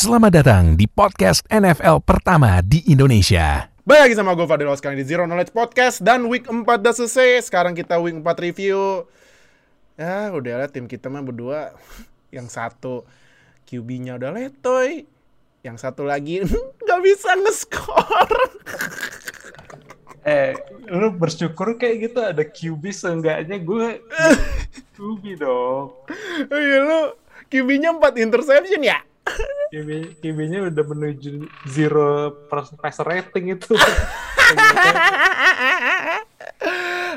Selamat datang di podcast NFL pertama di Indonesia. Baik lagi sama gue Fadil sekarang di Zero Knowledge Podcast dan week 4 udah selesai. Sekarang kita week 4 review. Ya udah lah tim kita mah berdua. Yang satu QB-nya udah letoy. Yang satu lagi nggak bisa nge-score. Eh, lu bersyukur kayak gitu ada QB seenggaknya gue QB dong. Oh iya lu QB-nya 4 interception ya? QB, QB-nya udah menuju zero passer rating itu.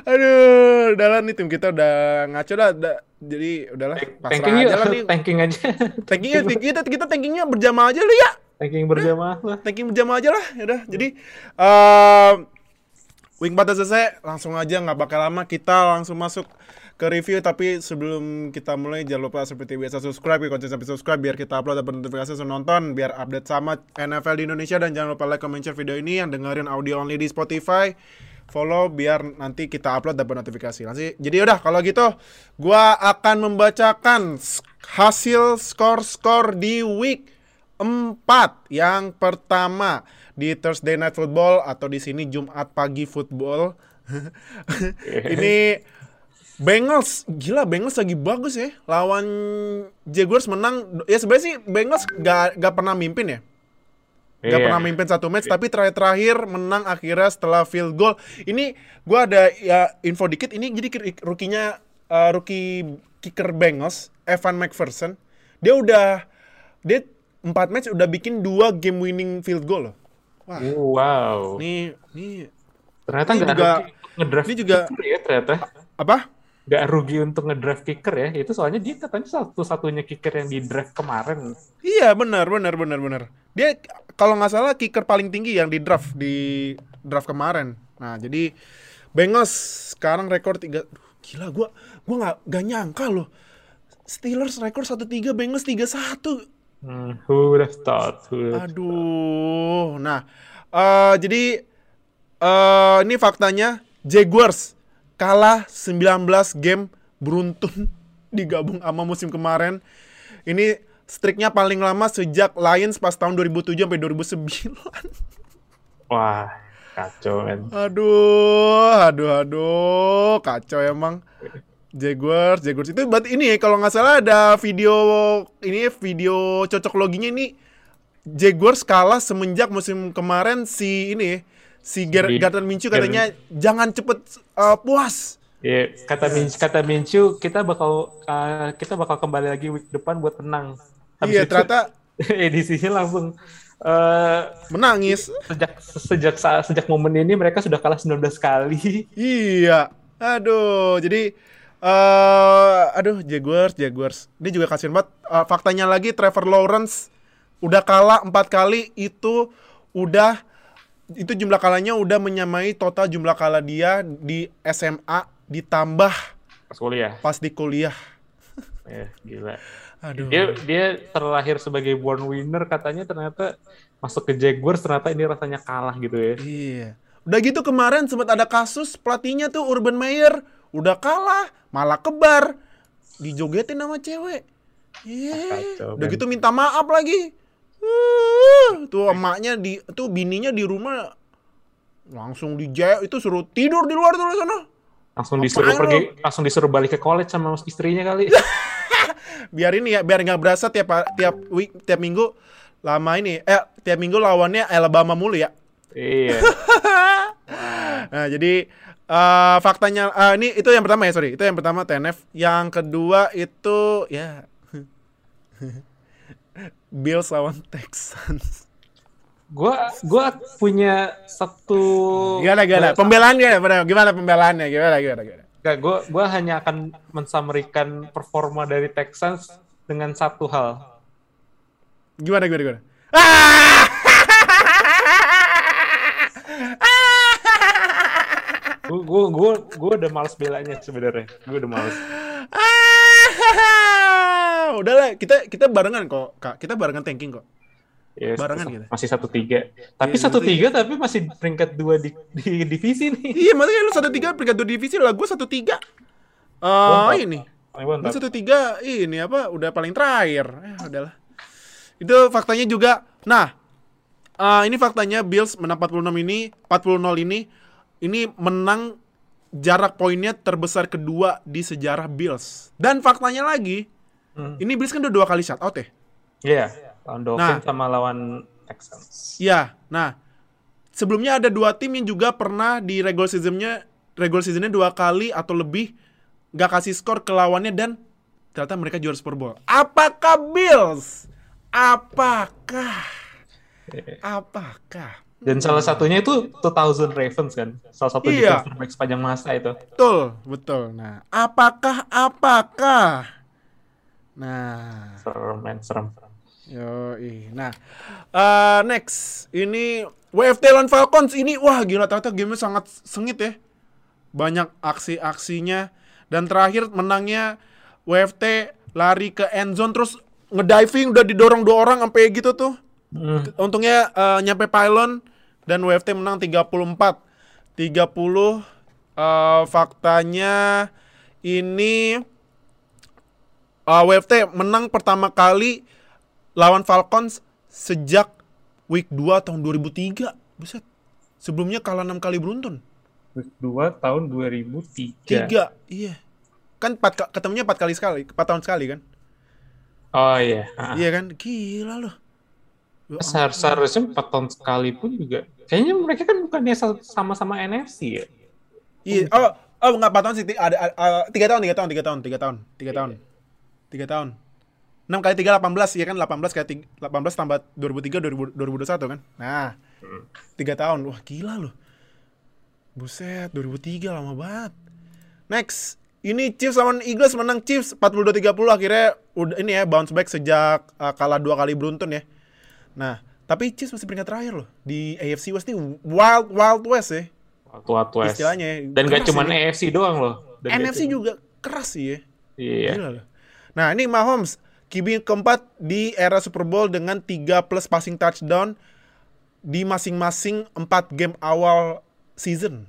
Aduh, udah lah nih tim kita udah ngaco dah. dah. Jadi udahlah tanking aja yuk, lah nih. tanking aja. Tankingnya kita kita tankingnya berjamaah aja lu ya. tanking berjamaah lah. Tanking berjamaah aja lah. Yaudah, jadi um, week 4 udah selesai, langsung aja nggak bakal lama kita langsung masuk ke review tapi sebelum kita mulai jangan lupa seperti biasa subscribe ya konten sampai subscribe biar kita upload dapat notifikasi langsung nonton biar update sama NFL di Indonesia dan jangan lupa like comment share video ini yang dengerin audio only di Spotify. Follow biar nanti kita upload dapat notifikasi. Nanti jadi udah kalau gitu gua akan membacakan hasil skor-skor di week 4 yang pertama di Thursday Night Football atau di sini Jumat pagi football. Ini Bengals gila Bengals lagi bagus ya lawan Jaguars menang ya sebenarnya sih Bengals gak, gak pernah mimpin ya Gak Iya. pernah mimpin satu match tapi terakhir-terakhir menang akhirnya setelah field goal. Ini gua ada ya info dikit ini jadi ki- rookie-nya uh, rookie kicker Bengals Evan McPherson dia udah dia 4 match udah bikin dua game winning field goal loh. Wah, Wow. ini ini ternyata ini juga- untuk ngedraft ini juga- ya ternyata. apa? Nggak rugi untuk ngedraft kicker ya. Itu soalnya dia katanya satu-satunya kicker yang di draft kemarin. Iya benar benar benar benar. Dia kalau nggak salah kicker paling tinggi yang di draft di draft kemarin. Nah jadi Bengals sekarang rekor tiga. Gila gua gua nggak nggak nyangka loh. Steelers rekor 1-3, Bengals 3-1. Hmm, who would have thought? Who would have Aduh. Nah, eh jadi eh ini faktanya Jaguars kalah 19 game beruntun digabung sama musim kemarin. Ini streaknya paling lama sejak Lions pas tahun 2007 sampai 2009. Wah, kacau men. aduh, aduh, aduh, kacau emang. Jaguars, Jaguars itu berarti ini ya kalau nggak salah ada video ini video cocok loginya ini Jaguars kalah semenjak musim kemarin si ini ya, si Ger Gardner Minshew katanya jangan cepet uh, puas. Iya, kata Min kata Minshew kita bakal uh, kita bakal kembali lagi week depan buat menang. Iya, itu, ternyata edisinya langsung eh, menangis. sejak sejak sejak momen ini mereka sudah kalah 19 kali. Iya. Aduh, jadi eh aduh Jaguars, Jaguars. Ini juga kasihan banget. Eh, faktanya lagi Trevor Lawrence udah kalah empat kali itu udah itu jumlah kalahnya udah menyamai total jumlah kalah dia di SMA ditambah Pas kuliah. pas di kuliah. Ya, gila. Aduh. Dia dia terlahir sebagai born winner katanya ternyata masuk ke Jaguars ternyata ini rasanya kalah gitu ya. Iya. Udah gitu kemarin sempat ada kasus pelatihnya tuh Urban Meyer udah kalah, malah kebar. Dijogetin sama cewek. Iya. Udah gitu minta maaf lagi. Uh, tuh emaknya di tuh bininya di rumah langsung dijaya itu suruh tidur di luar tuh di sana. Langsung disuruh Apaan pergi, langsung disuruh balik ke college sama istrinya kali. Biar ini ya, biar nggak berasa tiap tiap week tiap minggu lama ini eh tiap minggu lawannya Alabama mulu ya. iya. Nah, jadi eh, faktanya eh, ini itu yang pertama ya, sorry. Itu yang pertama TNF. Yang kedua itu ya Bills lawan Texans. Gua gua punya satu Gimana gimana? Pembelaan gimana? Gimana pembelaannya? Gimana gimana gimana? Gak, gue gua hanya akan mensamerikan performa dari Texans dengan satu hal. Gimana gimana gimana? Ah! Gue gua, gua, gua udah males belanya sebenarnya. Gue udah males. Ah! Udahlah, kita kita barengan kok, Kak. Kita barengan tanking kok. Ya, Barengan gitu. Masih satu tiga. Tapi Iya, satu tiga tapi masih peringkat dua di, di divisi nih. Iya, maksudnya lu satu tiga peringkat dua divisi lah, gue satu tiga. Eh Mantap. ini, gue satu tiga ini apa? Udah paling terakhir. Eh, udahlah. Itu faktanya juga. Nah, eh, ini faktanya Bills menang 46 ini, 40-0 ini ini menang jarak poinnya terbesar kedua di sejarah Bills. Dan faktanya lagi, Hmm. ini Bills kan udah dua kali shutout ya. Iya, lawan Nah. Dolphins sama lawan Texans. Iya. Nah, sebelumnya ada dua tim yang juga pernah di regular seasonnya regular seasonnya dua kali atau lebih nggak kasih skor ke lawannya dan ternyata mereka juara Super Bowl. Apakah Bills? Apakah? Apakah? Dan salah satunya itu 2000 Ravens kan. Salah satu Iya. defense terbaik sepanjang masa itu. Betul, betul. Nah, apakah? Apakah? Nah, Serem, men, serem. Yo, nah, eh, next. Ini WFT lawan Falcons. Ini wah gila. Ternyata gamenya sangat sengit ya, banyak aksi-aksinya. Dan terakhir menangnya WFT lari ke end zone. Terus ngediving udah didorong dua orang sampai gitu tuh, Hmm. untungnya eh, nyampe pylon. Dan WFT menang 34 30 eh, faktanya ini eh, WFT menang pertama kali lawan Falcons sejak week 2 tahun 2003. Buset. Sebelumnya kalah 6 kali beruntun. Week 2 tahun 2003. 3. Iya. Kan 4 ketemunya 4 kali sekali, 4 tahun sekali kan? Oh iya. Ah. Iya kan? Gila loh. Ya Seharus- Seharusnya 4 tahun sekali pun juga. Kayaknya mereka kan bukannya sa- sama-sama NFC ya? Iya, oh, oh enggak 4 tahun sih, Ti- ada ada- 3 tahun, 3 tahun, 3 tahun, 3 tahun, 3 tahun. 3 tahun. 6 kali 3 18, ya kan 18 kali 3, 18 tambah 2003 2000 2021 kan. Nah. 3 tahun. Wah, gila loh. Buset, 2003 lama banget. Next, ini Chiefs lawan Eagles menang Chiefs 42-30 akhirnya udah ini ya bounce back sejak uh, kalah dua kali beruntun ya. Nah, tapi Chiefs masih peringkat terakhir loh di AFC West ini wild wild west ya Wild West. istilahnya. ya. Dan gak cuma. AFC doang loh. Dan NFC juga keras sih ya. Iya. Gila loh. Nah, ini Mahomes QB keempat di era Super Bowl dengan 3 plus passing touchdown di masing-masing 4 game awal season.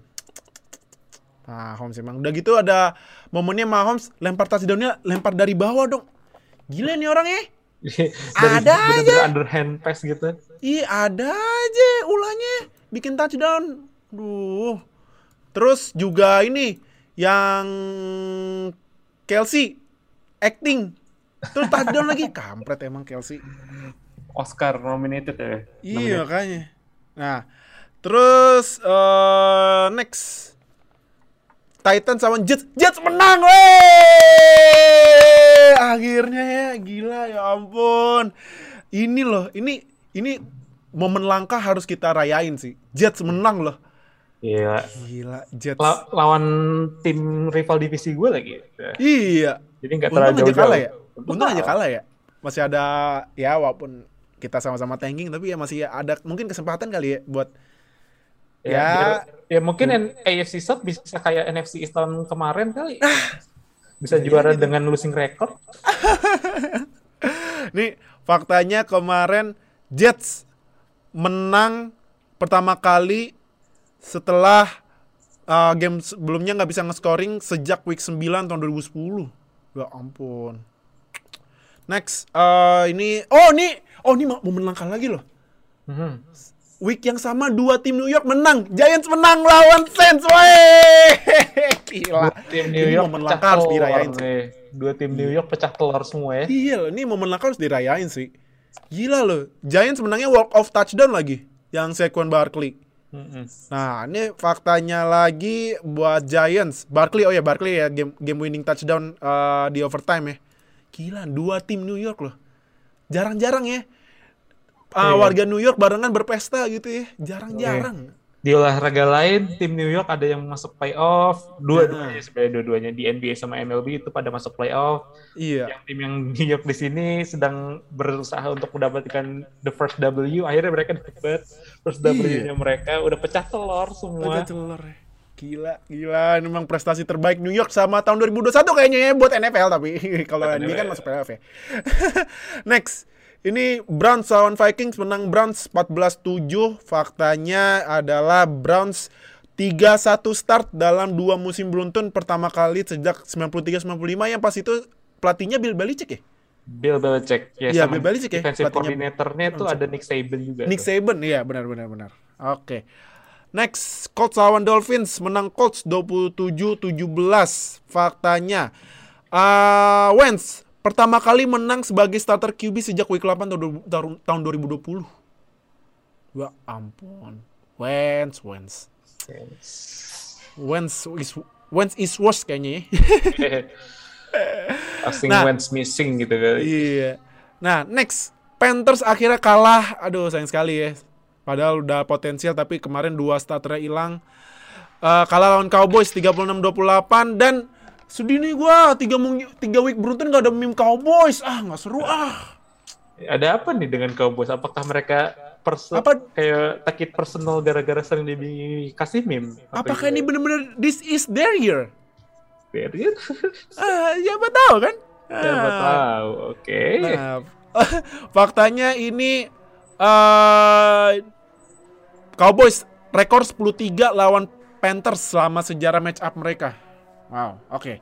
Mahomes emang. Udah gitu ada momennya Mahomes lempar touchdownnya lempar dari bawah dong. Gila nih orang ya. Ada bener-bener underhand pass gitu. Ih, ada aja ulahnya bikin touchdown. Duh. Terus juga ini yang Kelsey acting. Terus touchdown lagi. Kampret emang Kelsey. Oscar nominated ya. Iya makanya. Nah, terus eh next Titans sama Jets. Jets menang, weh! Akhirnya ya, gila ya ampun. Ini loh, ini ini momen langka harus kita rayain sih. Jets menang loh. Iya. Gila, Jets. La- lawan tim rival divisi gue lagi. iya. Jadi nggak terlalu jauh-jauh. kalah ya. Untung aja kalah ya. Masih ada ya walaupun kita sama-sama tanking tapi ya masih ada mungkin kesempatan kali ya buat Ya, Ya. biar- ya mungkin N- AFC South bisa kayak NFC East tahun kemarin kali. bisa juara dengan losing record. Nih faktanya kemarin Jets menang pertama kali setelah uh, game sebelumnya nggak bisa nge-scoring sejak week 9 tahun 2010. Ya ampun. Next, uh, ini oh ini oh ini mau menangkan lagi loh. Mhm. Week yang sama dua tim New York menang. Giants menang lawan Saints. Woi. Gila. Tim New Ini York momen langka harus dirayain sih. Dua tim New York pecah telur semua ya. Iya, ini momen langka harus dirayain sih. Gila loh. Giants menangnya walk off touchdown lagi yang Saquon Barkley. Mhm. Nah, ini faktanya lagi buat Giants. Barkley, oh ya Barkley ya game game winning touchdown eh, di overtime ya. Gila, dua tim New York loh. Jarang-jarang ya. Ah, Iya. warga New York barengan berpesta gitu ya. Jarang-jarang. Di olahraga lain, tim New York ada yang masuk playoff. Dua-duanya sebenarnya dua-duanya di NBA sama MLB itu pada masuk playoff. Iya. Yang tim yang New York di sini sedang berusaha untuk mendapatkan the first W. Akhirnya mereka dapat first Iya. W-nya mereka udah pecah telur semua. Ada telur. Gila, gila. Ini memang prestasi terbaik New York sama tahun 2021 kayaknya ya buat NFL tapi kalau NBA kan masuk playoff ya. Next. Ini Browns lawan Vikings menang Browns 14-7. Faktanya adalah Browns 3-1 start dalam dua musim beruntun pertama kali sejak 93-95 yang pas itu pelatihnya Bill Belichick ya? Bill Belichick. Ya, sama Bill Belichick ya, Defensive pelatihnya coordinator-nya itu ada Nick Saban juga. Nick tuh. Saban, iya benar benar benar. Oke. Next, Colts lawan Dolphins menang Colts 27-17. Faktanya, ah Wentz pertama kali menang sebagai starter QB sejak week 8 tahun, tahun, tahun 2020. Ya ampun. Wentz, Wentz. Wentz is Wentz is worse kayaknya ya. Asing Nah. Wentz missing gitu kali. Iya. Nah, next. Panthers akhirnya kalah. Aduh, sayang sekali ya. Padahal udah potensial tapi kemarin dua starternya hilang. Eh, kalah lawan Cowboys 36-28 dan sedih nih gua tiga, tiga week beruntun gak ada meme Cowboys. Ah, nggak seru ah. Ada apa nih dengan Cowboys? Apakah mereka perse Apa- kayak takit personal gara-gara sering dikasih meme? Apakah ini bener-bener this is their year? gimana? Ah, siapa tahu kan? Siapa Ah. tahu? Oke. Nah, faktanya ini eh Cowboys rekor 10-3 lawan Panthers selama sejarah match up mereka. Wow, oke.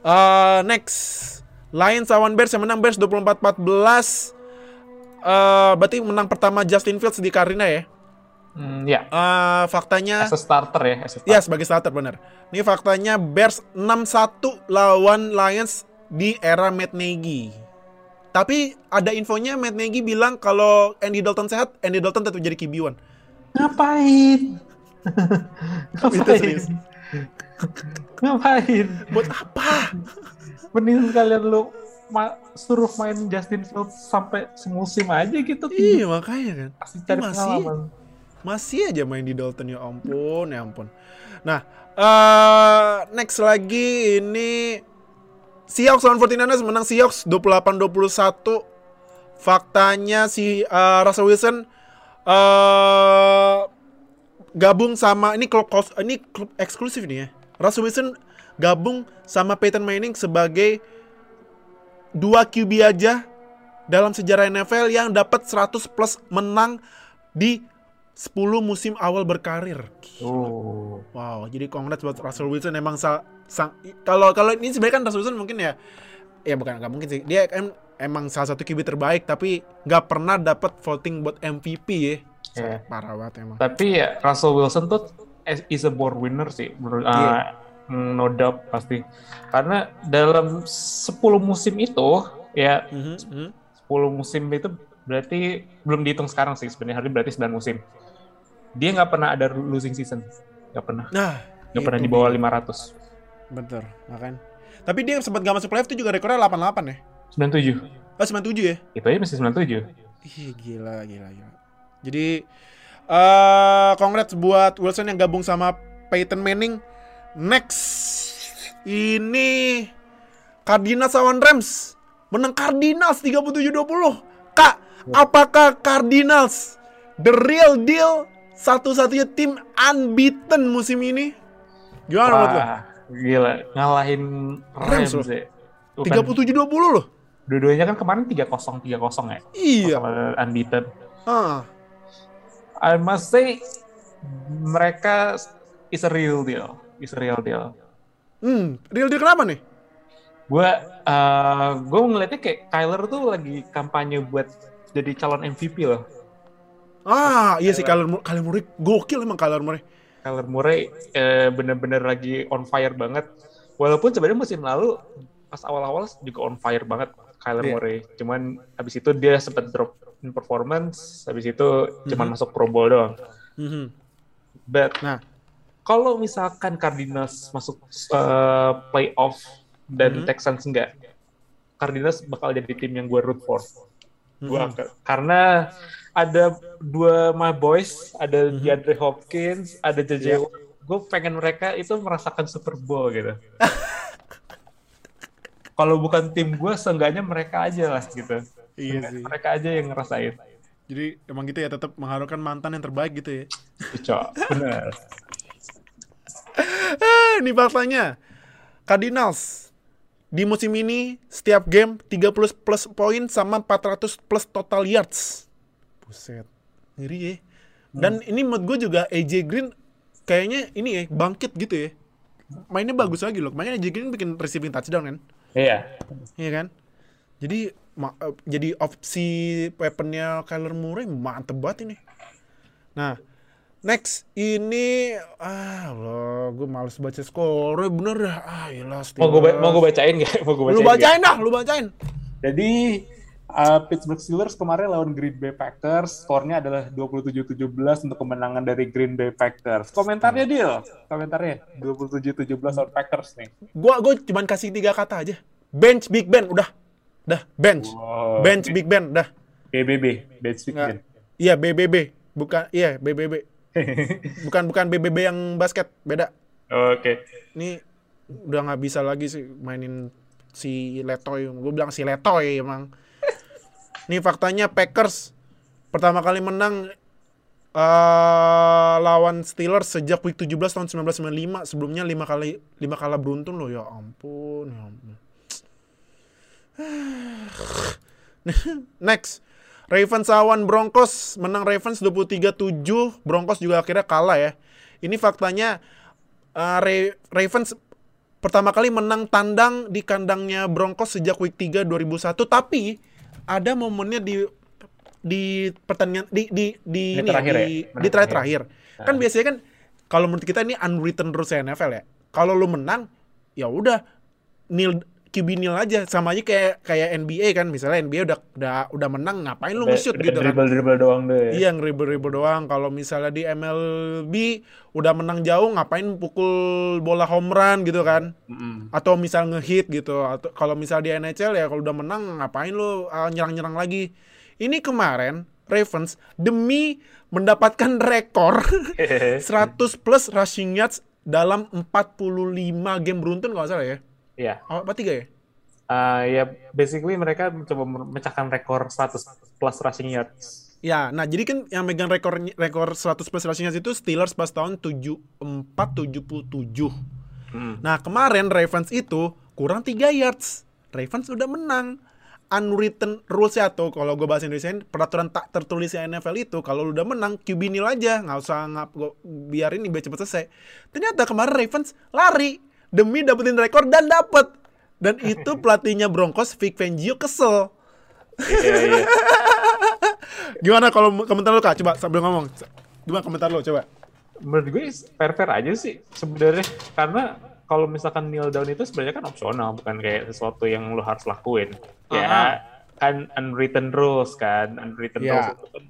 Eh, next. Lions lawan Bears yang menang Bears 24-14. Eh berarti menang pertama Justin Fields di Karina ya. Hmm, ya. Eh faktanya As a starter ya. As a starter. Ya sebagai starter benar. Ini faktanya Bears 6-1 lawan Lions di era Matt Nagy. Tapi ada infonya Matt Nagy bilang kalau Andy Dalton sehat, Andy Dalton tetap jadi QB1. Ngapain? Itu serius. Ngapain? Buat apa? Mending sekalian lu ma- suruh main Justin Fields sampai semusim aja gitu. Iya makanya kan. Pasti cari Masih. pengalaman. Masih aja main di Dalton ya ampun, ya ampun. Nah, eh next lagi ini Seahawks lawan 49ers menang Seahawks 28-21. Faktanya si eh, Russell Wilson eh gabung sama ini klub ini klub eksklusif nih ya. Russell Wilson gabung sama Peyton Manning sebagai dua QB aja dalam sejarah NFL yang dapat 100 plus menang di 10 musim awal berkarir. Oh. Wow, jadi congrats buat Russell Wilson emang sa sang kalau kalau ini sebenarnya kan Russell Wilson mungkin ya ya bukan nggak mungkin sih. Dia em, emang salah satu QB terbaik tapi nggak pernah dapat voting buat MVP ya. Iya. Parah banget emang. Tapi ya Russell Wilson tuh is- is a born winner sih menurut Iya. ah, no doubt pasti. Karena dalam 10 musim itu ya Mhm, mhm. 10 musim itu berarti belum dihitung sekarang sih sebenarnya hari berarti 9 musim. Dia nggak pernah ada losing season. Nggak pernah. Nah, Nggak pernah di bawah. 500. Betul, makanya. Tapi dia sempat gak masuk playoff itu juga rekornya 88 ya. 97. Oh, 97 ya? Itu aja masih 97. Ih, gila, gila, gila. Jadi, eh congrats buat Wilson yang gabung sama Peyton Manning. Next, ini Cardinals lawan Rams. Menang Cardinals 37-20. Kak, apakah Cardinals the real deal satu-satunya tim unbeaten musim ini? Gimana menurut lo? Wah, gila. Ngalahin Rams Rams, ya. Bukan, 37-20 loh. Dua-duanya kan kemarin 3-0, 3-0 ya. Iya. Unbeaten. Ah, I must say mereka is a real deal, is a real deal. hmm, real deal kenapa nih? Gue uh, gue ngeliatnya kayak Kyler tuh lagi kampanye buat jadi calon MVP loh. Ah, iya sih Kyler Kyler Murray gokil emang Kyler Murray. Kyler Murray eh, bener-bener lagi on fire banget. Walaupun sebenarnya musim lalu pas awal-awal juga on fire banget Kyler Iya. Murray. Cuman habis itu dia sempat drop in performance, habis itu cuman Mhm. masuk Pro Bowl doang. Mhm. But Nah. kalau misalkan Cardinals masuk uh, playoff dan Mhm. Texans enggak, Cardinals bakal jadi tim yang gue root for. Gua Mhm. ke- karena ada dua my boys, ada Mhm. DeAndre Hopkins, ada JJ. Watt. Gue pengen mereka itu merasakan Super Bowl gitu. Kalau bukan tim gue, seenggaknya mereka aja lah gitu. Iya sih. Mereka aja yang ngerasain. Jadi emang gitu ya tetap mengharapkan mantan yang terbaik gitu ya. Cocok, bener. Eh, ini faktanya. Cardinals di musim ini setiap game 30 plus poin sama 400 plus total yards. Buset. Ngeri ya. Dan ini menurut gue juga AJ Green kayaknya ini ya bangkit gitu ya. Mainnya bagus lagi loh. Makanya AJ Green bikin receiving touchdown kan. Iya. Iya kan? Jadi ma- eh, jadi opsi weaponnya Kyler Murray mantep banget ini. Nah, next ini ah lo gue males baca skornya bener dah. Ah, ilah Mau gue mau gue bacain nggak? Mau gue bacain. Lu bacain dah, lu bacain. Jadi uh, Pittsburgh Steelers kemarin lawan Green Bay Packers, skornya adalah 27-17 untuk kemenangan dari Green Bay Packers. Komentarnya deal, komentarnya 27-17 lawan Packers nih. Gua gue cuman kasih tiga kata aja. Bench Big Ben udah. Dah, bench. Wow. Bench Big Ben dah. BBB, Speak Nggak. Ben. Iya, BBB. Bukan iya, BBB. Bukan bukan BBB yang basket, beda. Oke. Ini udah nggak bisa lagi sih mainin si Letoy. Gue bilang si Letoy emang. Nih faktanya Packers pertama kali menang eh, lawan Steelers sejak week 17 tahun 1995. Sebelumnya lima kali lima kalah beruntun loh ya ampun. Ya ampun. Next. Ravens lawan Broncos menang Ravens 23-7. Broncos juga akhirnya kalah ya. Ini faktanya uh, Ra- Ravens pertama kali menang tandang di kandangnya Broncos sejak week 3 2001 tapi ada momennya di di pertandingan di di di Menit ini ya, terakhir ya? di, Menit di terakhir terakhir. terakhir. Kan biasanya kan kalau menurut kita ini unwritten rules NFL ya. Kalau lu menang ya udah nil QB nil aja sama aja kayak kayak NBA kan misalnya NBA udah udah udah menang ngapain lu nge-shoot gitu kan. dribble dribble doang deh. Iya ngeribel-ribel doang. Kalau misalnya di MLB udah menang jauh ngapain pukul bola home run gitu kan? Mm-mm. Atau misal ngehit gitu. Atau kalau misal di NHL ya kalau udah menang ngapain lu uh, nyerang-nyerang lagi? Ini kemarin Ravens demi mendapatkan rekor 100 plus rushing yards dalam 45 game beruntun kalau salah ya. Iya. Oh, apa tiga ya? Ah, ya basically mereka mencoba memecahkan rekor 100 plus rushing yards. Ya, nah jadi kan yang megang rekor rekor 100 plus rushing yards itu Steelers pas tahun 74 77. Hmm. Nah, kemarin Ravens itu kurang 3 yards. Ravens udah menang. Unwritten rules ya tuh kalau gue bahas Indonesia peraturan tak tertulis NFL itu kalau lu udah menang QB nil aja nggak usah ngap biarin nih biar cepet selesai ternyata kemarin Ravens lari demi dapetin rekor dan dapet dan itu pelatihnya Broncos Vic Fangio kesel Iya, iya. gimana kalau komentar lu kak coba sambil ngomong gimana komentar lu coba Menurut gue fair fair aja sih sebenarnya karena kalau misalkan kneel down itu sebenarnya kan opsional bukan kayak sesuatu yang lo harus lakuin. Ah. Ya kan unwritten rules kan, unwritten Ya. rules itu kan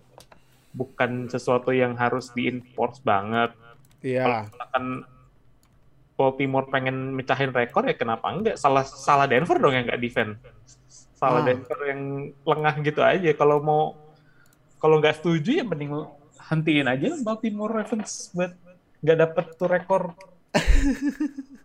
bukan sesuatu yang harus di-enforce banget. iya Misalkan Baltimore pengen mecahin rekor ya kenapa enggak? Salah salah Denver dong yang nggak defend. Salah Ah. Denver yang lengah gitu aja. Kalau mau kalau nggak setuju ya mending hentiin aja Baltimore Ravens buat nggak dapet tuh rekor.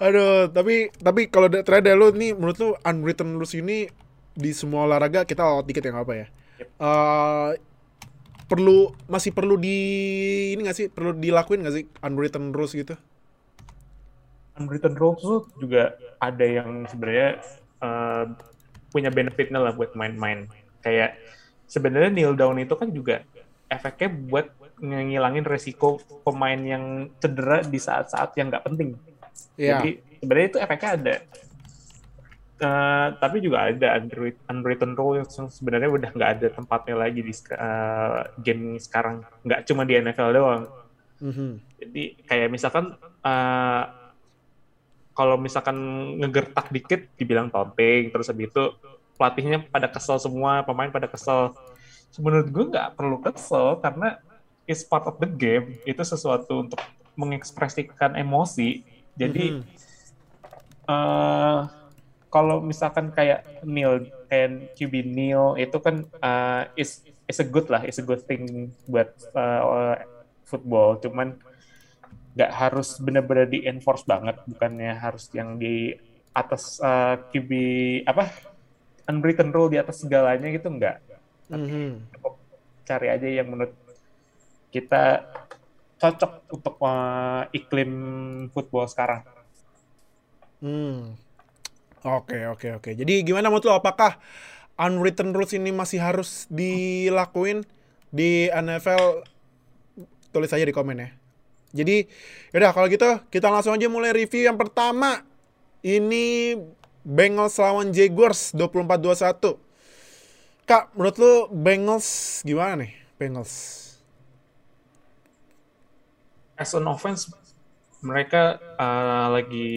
Aduh, tapi tapi kalau terakhir dari lu nih menurut lu unwritten rules ini di semua olahraga kita lewat dikit ya nggak apa ya? Eh, perlu masih perlu di ini nggak sih perlu dilakuin nggak sih unwritten rules gitu? Unwritten rules tuh juga ada yang sebenarnya eh, punya benefitnya lah buat main-main. Kayak sebenarnya kneel down itu kan juga efeknya buat ngilangin resiko pemain yang cedera di saat-saat yang nggak penting. Iya. Jadi sebenarnya itu efeknya ada. Eh, tapi juga ada unwrit- unwritten rule yang sebenarnya udah nggak ada tempatnya lagi di eh, game sekarang. Nggak cuma di NFL doang. Mhm. Jadi kayak misalkan eh, kalau misalkan ngegertak dikit dibilang taunting, terus habis itu pelatihnya pada kesel semua, pemain pada kesel. Menurut gue nggak perlu kesel karena it's part of the game. Itu sesuatu untuk mengekspresikan emosi. Jadi Mhm. eh kalau misalkan kayak Neil, kayak QB Neil itu kan eh, is is a good lah, is a good thing buat eh, football. Cuman nggak harus benar-benar di enforce banget, bukannya harus yang di atas eh, QB apa unwritten rule di atas segalanya gitu nggak. Mhm. Cukup cari aja yang menurut kita cocok untuk eh, iklim football sekarang. Hmm. Oke, oke, oke. Jadi gimana menurut lo apakah unwritten rules ini masih harus dilakuin di NFL? Tulis aja di komen ya. Jadi, yaudah kalau gitu kita langsung aja mulai review yang pertama. Ini Bengals lawan Jaguars 24-21. Kak, menurut lu Bengals gimana nih? Bengals. As an offense, mereka uh, lagi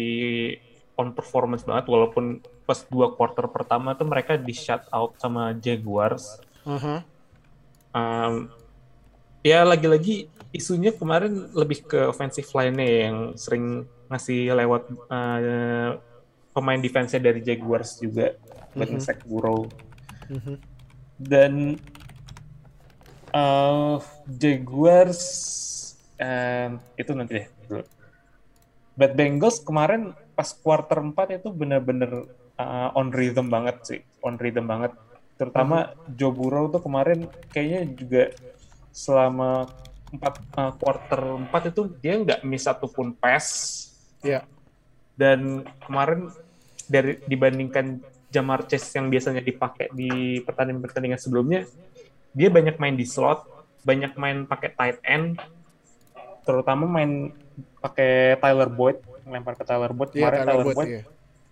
on performance banget walaupun pas dua quarter pertama tuh mereka di shut out sama Jaguars. Aha. Um, ya lagi-lagi isunya kemarin lebih ke offensive line-nya yang sering ngasih lewat uh, pemain defense dari Jaguars juga buat Mhm. nge-sack Burrow. Mhm. Dan uh, Jaguars um, itu nanti deh. But Bengals kemarin pas quarter 4 itu bener-bener uh, on rhythm banget sih, on rhythm banget. Terutama Joe Burrow tuh kemarin kayaknya juga selama empat uh, quarter 4 itu dia nggak miss satupun pass Iya. dan kemarin dari dibandingkan Jamar Chase yang biasanya dipakai di pertandingan-pertandingan sebelumnya, dia banyak main di slot, banyak main pakai tight end, terutama main pakai Tyler Boyd, lempar ke Tyler Boyd. Iya, Kemarin Tyler Boyd, iya.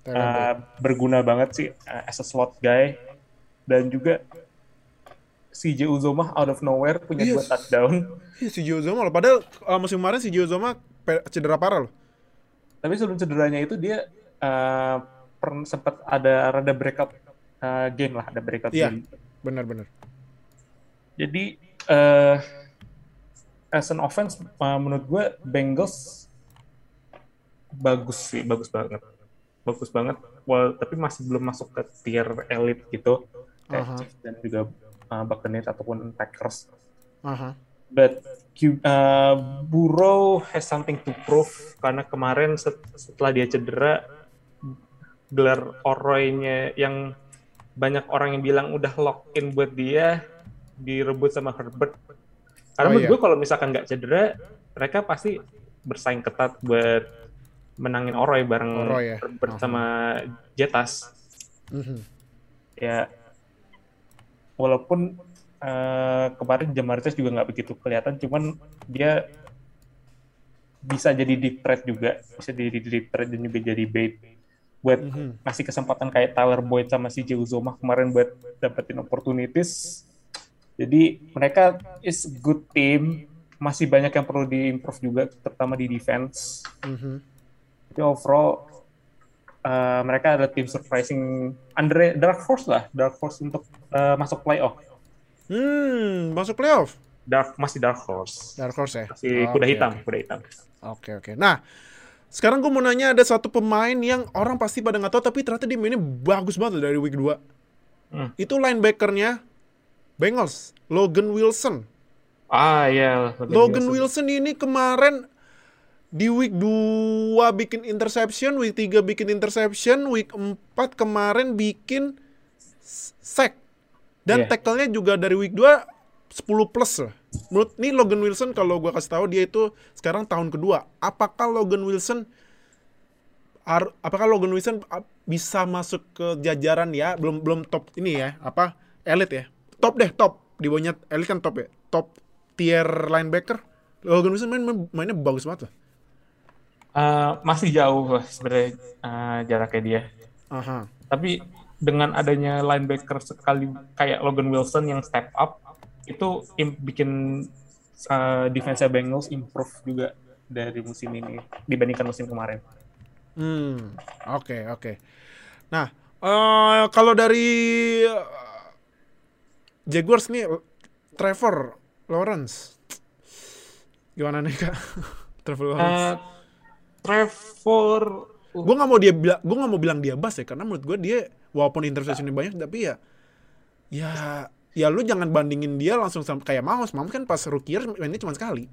Tyler uh, Boyd. berguna banget sih uh, as a slot guy dan juga CJ Uzoma out of nowhere punya Yes. dua touchdown. Iya, si Gio Zoma loh. Padahal uh, musim kemarin si Gio Zoma pe- cedera parah loh. Tapi sebelum cederanya itu dia uh, sempat ada rada breakout uh, game lah, ada breakout Iya. game. Benar-benar. Jadi eh as an offense uh, menurut gue Bengals bagus sih, bagus banget. Bagus banget. Well, tapi masih belum masuk ke tier elite gitu. Kayak Aha. Chiefs dan juga uh, Buccaneers ataupun Packers. Aha. But Q- uh, Burrow has something to prove karena kemarin set- setelah dia cedera gelar Oroy-nya yang banyak orang yang bilang udah lock in buat dia direbut sama Herbert. Karena Oh, menurut iya. gue kalau misalkan nggak cedera, mereka pasti bersaing ketat buat menangin Oroy bareng Oroy ya. Herbert Oh. Jetas. Mhm. Ya, walaupun eh, kemarin Jamar Chase juga nggak begitu kelihatan, cuman dia bisa jadi deep threat juga, bisa jadi deep threat dan juga jadi bait buat Mhm. ngasih kesempatan kayak Tyler Boyd sama si Uzoma kemarin buat dapetin opportunities. Jadi mereka is good team, masih banyak yang perlu diimprove juga, terutama di defense. Mhm. Tapi overall uh, mereka adalah tim surprising Andre Dark Horse lah, Dark Horse untuk uh, masuk playoff. Hmm, masuk playoff. Dark masih Dark Horse. Dark Horse ya. Masih Oke, kuda hitam, oke. kuda hitam. Oke oke. Nah, sekarang gue mau nanya ada satu pemain yang orang pasti pada nggak tahu tapi ternyata dia mainnya bagus banget dari week 2. Hmm. Itu linebackernya Bengals, Logan Wilson. Ah iya, Logan Wilson ini kemarin di week 2 bikin interception, week 3 bikin interception, week 4 kemarin bikin sack. Dan Iya. tackle-nya juga dari week 2 10 plus lah. Menurut nih Logan Wilson kalau gua kasih tahu dia itu sekarang tahun kedua. Apakah Logan Wilson ar- apakah Logan Wilson bisa masuk ke jajaran ya belum belum top ini ya apa elit ya top deh top di bawahnya elit kan top ya top tier linebacker Logan Wilson main, mainnya bagus banget loh Uh, masih jauh sebenarnya uh, jaraknya dia. aha. Tapi dengan adanya linebacker sekali kayak Logan Wilson yang step up, itu im- bikin uh, defense Bengals improve juga dari musim ini dibandingkan musim kemarin. hmm oke oke. Nah eh, kalau dari eh, Jaguars nih Trevor Lawrence. Gimana nih kak? Trevor Lawrence. Uh, Trevor, gue nggak mau dia bilang gue nggak mau bilang dia bas ya karena menurut gue dia walaupun interceptionnya banyak tapi ya ya ya lu jangan bandingin dia langsung sama kayak Mahomes Mahomes kan pas rookie year mainnya cuma sekali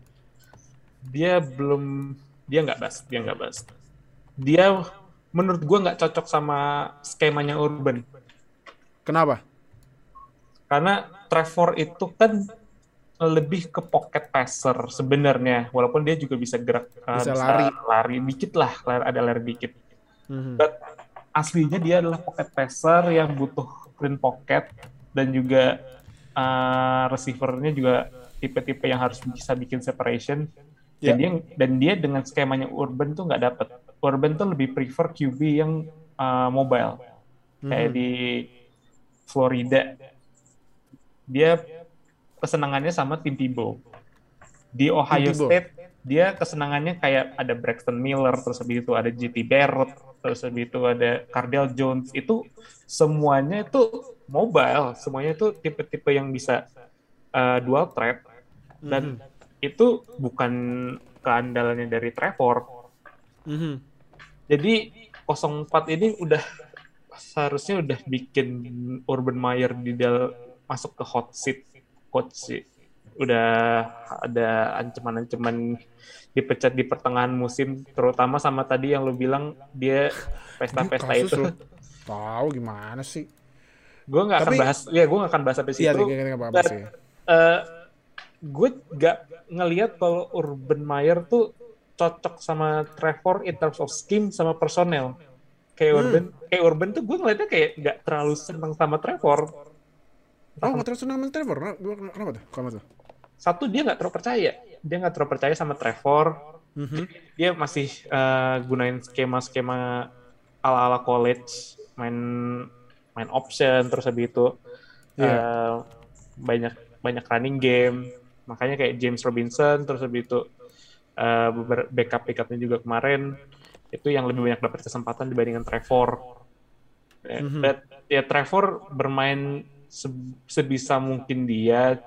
dia belum dia nggak bas, dia nggak bas. Dia menurut gua nggak cocok sama skemanya Urban. kenapa Karena Trevor itu kan lebih ke pocket passer sebenarnya, walaupun dia juga bisa gerak, uh, Bisa lari. lari dikit lah, ada lari dikit. Mhm. But aslinya dia adalah pocket passer yang butuh clean pocket dan juga uh, receivernya juga tipe-tipe yang harus bisa bikin separation. Ya. Dan dia dan dia dengan skemanya Urban tuh nggak dapet. Urban tuh lebih prefer QB yang uh, mobile. Kayak Mhm. di Florida, dia kesenangannya sama tim Tebow. Di Ohio Tebow. State, dia kesenangannya kayak ada Braxton Miller, terus habis itu ada JT Barrett, terus habis itu ada Cardell Jones. Itu semuanya itu mobile, semuanya itu tipe-tipe yang bisa uh, dual threat dan itu bukan keandalannya dari Trevor. Mhm. Jadi 04 ini udah seharusnya udah bikin Urban Meyer di dal masuk ke hot seat coach sih. Udah ada ancaman-ancaman dipecat di pertengahan musim, terutama sama tadi yang lu bilang dia pesta-pesta itu. Tahu gimana sih? Gue nggak akan bahas, ya gue nggak akan bahas sampai situ. Iya, nggak But, sih. eh, gue gak ngelihat kalau Urban Meyer tuh cocok sama Trevor in terms of scheme sama personel. Kayak Hmm. Urban, kayak Urban tuh gue ngeliatnya kayak gak terlalu seneng sama Trevor. Oh, nggak terus nama Trevor. Kenapa kenapa tuh? Kenapa tuh? Satu dia nggak terlalu percaya, dia nggak terlalu percaya sama Trevor. Mhm. Dia masih eh, gunain skema-skema ala-ala college, main main option terus habis itu Iya. eh, banyak banyak running game. Makanya kayak James Robinson terus habis itu beber- backup backupnya juga kemarin itu yang lebih banyak dapat kesempatan dibandingkan Trevor. Mhm. but ya Trevor bermain se- sebisa mungkin dia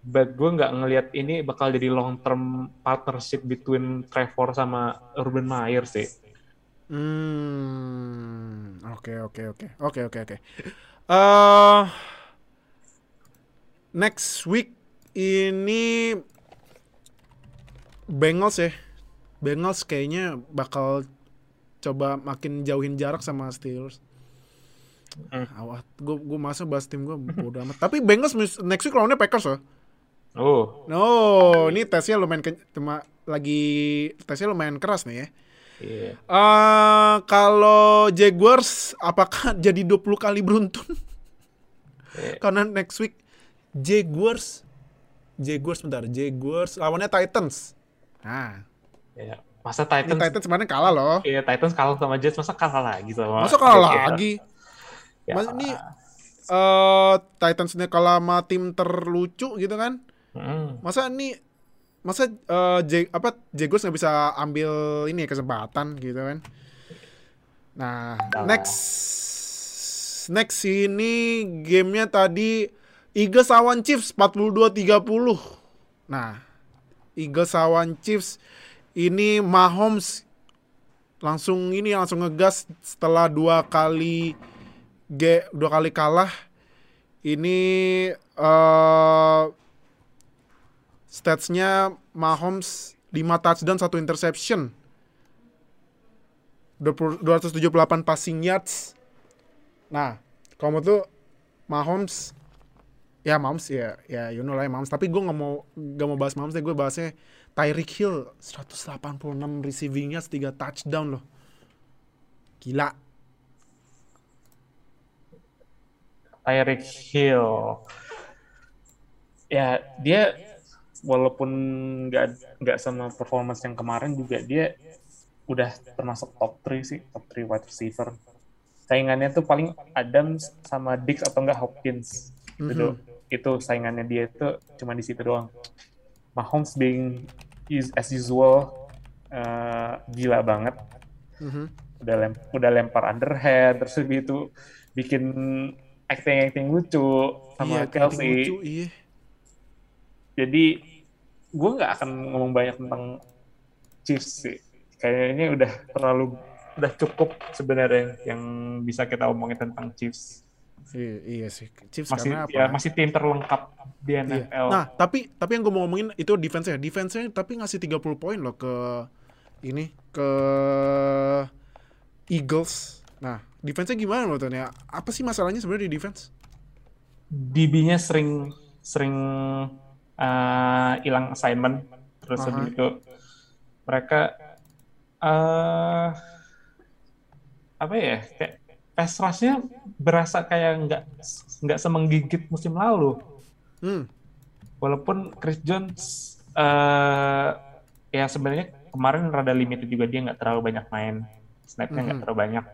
but gue nggak ngelihat ini bakal jadi long term partnership between Trevor sama Urban Meyer sih. Hmm, oke oke oke oke oke oke. Eh, next week ini Bengals ya, Bengals kayaknya bakal coba makin jauhin jarak sama Steelers. Hmm. Awas, gue gue masa bahas tim gue bodo amat. Tapi Bengals next week lawannya Packers loh. Oh, No, ini tesnya lumayan ke- tema- lagi tesnya lumayan keras nih ya. iya. Eh kalau Jaguars apakah jadi 20 kali beruntun? Eh. Karena next week Jaguars Jaguars bentar, Jaguars lawannya Titans. Nah, iya. Masa ini Titans, Titans kemarin kalah loh. iya Titans kalah sama Jets, masa kalah lagi sama Masa kalah Jets lagi? Ya. Mas ini eh Titans ini kalah sama tim terlucu gitu kan? Mm. Masa ini masa eh, Ja- apa Jaguars nggak bisa ambil ini ya, kesempatan gitu kan? Nah, Salah. next next ini gamenya tadi Eagles lawan Chiefs 42-30. Nah, Eagles lawan Chiefs ini Mahomes langsung ini langsung ngegas setelah dua kali ge, dua kali kalah. Ini eh statsnya Mahomes 5 touchdown, 1 interception. 20 278 passing yards. Nah, menurut lu Mahomes ya Mahomes ya ya you know lah ya Mahomes tapi gue nggak mau nggak mau bahas Mahomes deh gue bahasnya Tyreek Hill 186 receiving yards 3 touchdown loh gila Tyreek Hill. Ya, dia walaupun nggak nggak sama performance yang kemarin juga dia udah termasuk top 3 sih, top 3 wide receiver. Saingannya tuh paling Adams sama Dix atau enggak Hopkins. Gitu. Itu saingannya dia itu cuma di situ doang. Mahomes being is- as usual eh, gila banget Mhm. udah lem udah lempar underhand terus itu bikin acting acting lucu sama Iya, Kelsey lucu, iya. jadi gue nggak akan ngomong banyak tentang Chiefs sih kayaknya udah terlalu udah cukup sebenarnya yang bisa kita omongin tentang Chiefs Iya, iya sih. Chiefs masih karena apa? ya masih tim terlengkap di Iya. NFL Nah, tapi tapi yang gue mau ngomongin itu defense-nya. Defense-nya tapi ngasih 30 poin loh ke ini ke Eagles. Nah, defense-nya gimana menurut ya? Apa sih masalahnya sebenarnya di defense? DB-nya sering sering uh, hilang assignment terus Aha. habis itu mereka uh, apa ya kayak pass rush-nya berasa kayak nggak nggak semenggigit musim lalu Hmm. walaupun Chris Jones uh, ya sebenarnya kemarin rada limited juga dia nggak terlalu banyak main snapnya nggak Mhm. terlalu banyak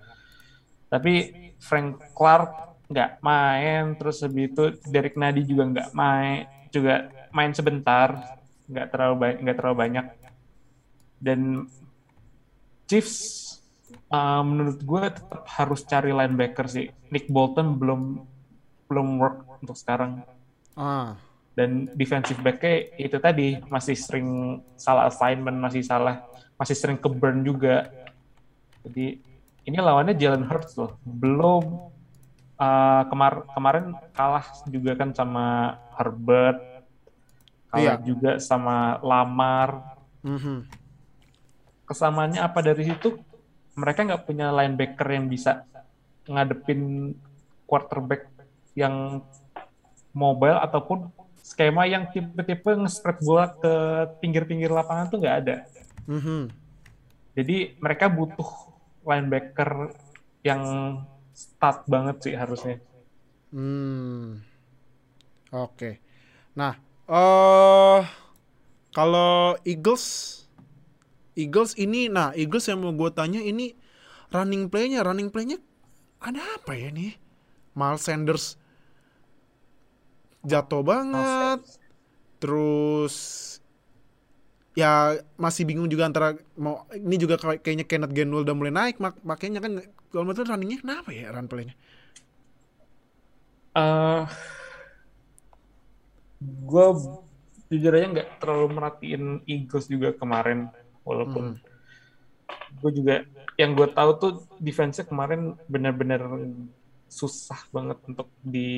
Tapi Frank Clark nggak main, terus habis itu Derek Nadi juga nggak main, juga main sebentar, nggak terlalu banyak, nggak terlalu banyak. Dan Chiefs uh, menurut gue tetap harus cari linebacker sih. Nick Bolton belum belum work untuk sekarang. Ah. Dan defensive back-nya itu tadi masih sering salah assignment, masih salah, masih sering ke burn juga. Jadi ini lawannya Jalen Hurts loh. Belum uh, kemar kemarin kalah juga kan sama Herbert, kalah Iya. juga sama Lamar. Mhm. Kesamaannya apa dari situ? Mereka nggak punya linebacker yang bisa ngadepin quarterback yang mobile ataupun skema yang tipe-tipe nge-spread bola ke pinggir-pinggir lapangan tuh nggak ada. Mhm. Jadi mereka butuh linebacker yang stat banget sih harusnya. Hmm. Oke. Nah, eh kalau Eagles Eagles ini nah Eagles yang mau gue tanya ini running play-nya running play-nya ada apa ya nih? Miles Sanders jatuh banget. Terus ya masih bingung juga antara mau ini juga kayak- kayaknya Kenneth Gainwell udah mulai naik mak makanya kan kalau menurut runningnya kenapa ya run play-nya? eh gue jujur aja nggak terlalu merhatiin Eagles juga kemarin walaupun gue juga yang gue tahu tuh defense kemarin benar-benar susah banget untuk di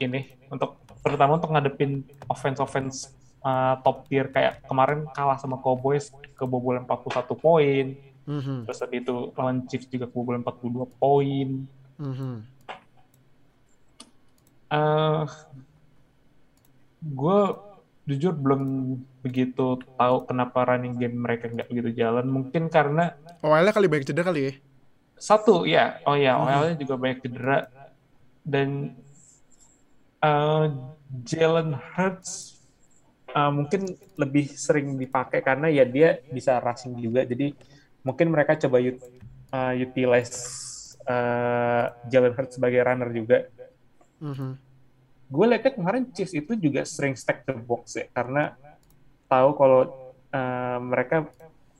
ini untuk pertama untuk ngadepin offense offense uh, top tier kayak kemarin kalah sama Cowboys kebobolan 41 poin Mhm. terus habis itu lawan Chiefs juga kebobolan 42 poin Mhm. eh gue jujur belum begitu tahu kenapa running game mereka nggak begitu jalan. Mungkin karena Awalnya kali banyak cedera kali ya. satu ya, oh ya, OL-nya juga banyak cedera dan eh, Jalen Hurts eh, mungkin lebih sering dipakai karena ya dia bisa rushing juga. Jadi mungkin mereka coba ut- eh, utilize eh, Jalen Hurts sebagai runner juga. Mhm. gue lihatnya kemarin Chiefs itu juga sering stack the box ya karena tahu kalau uh, mereka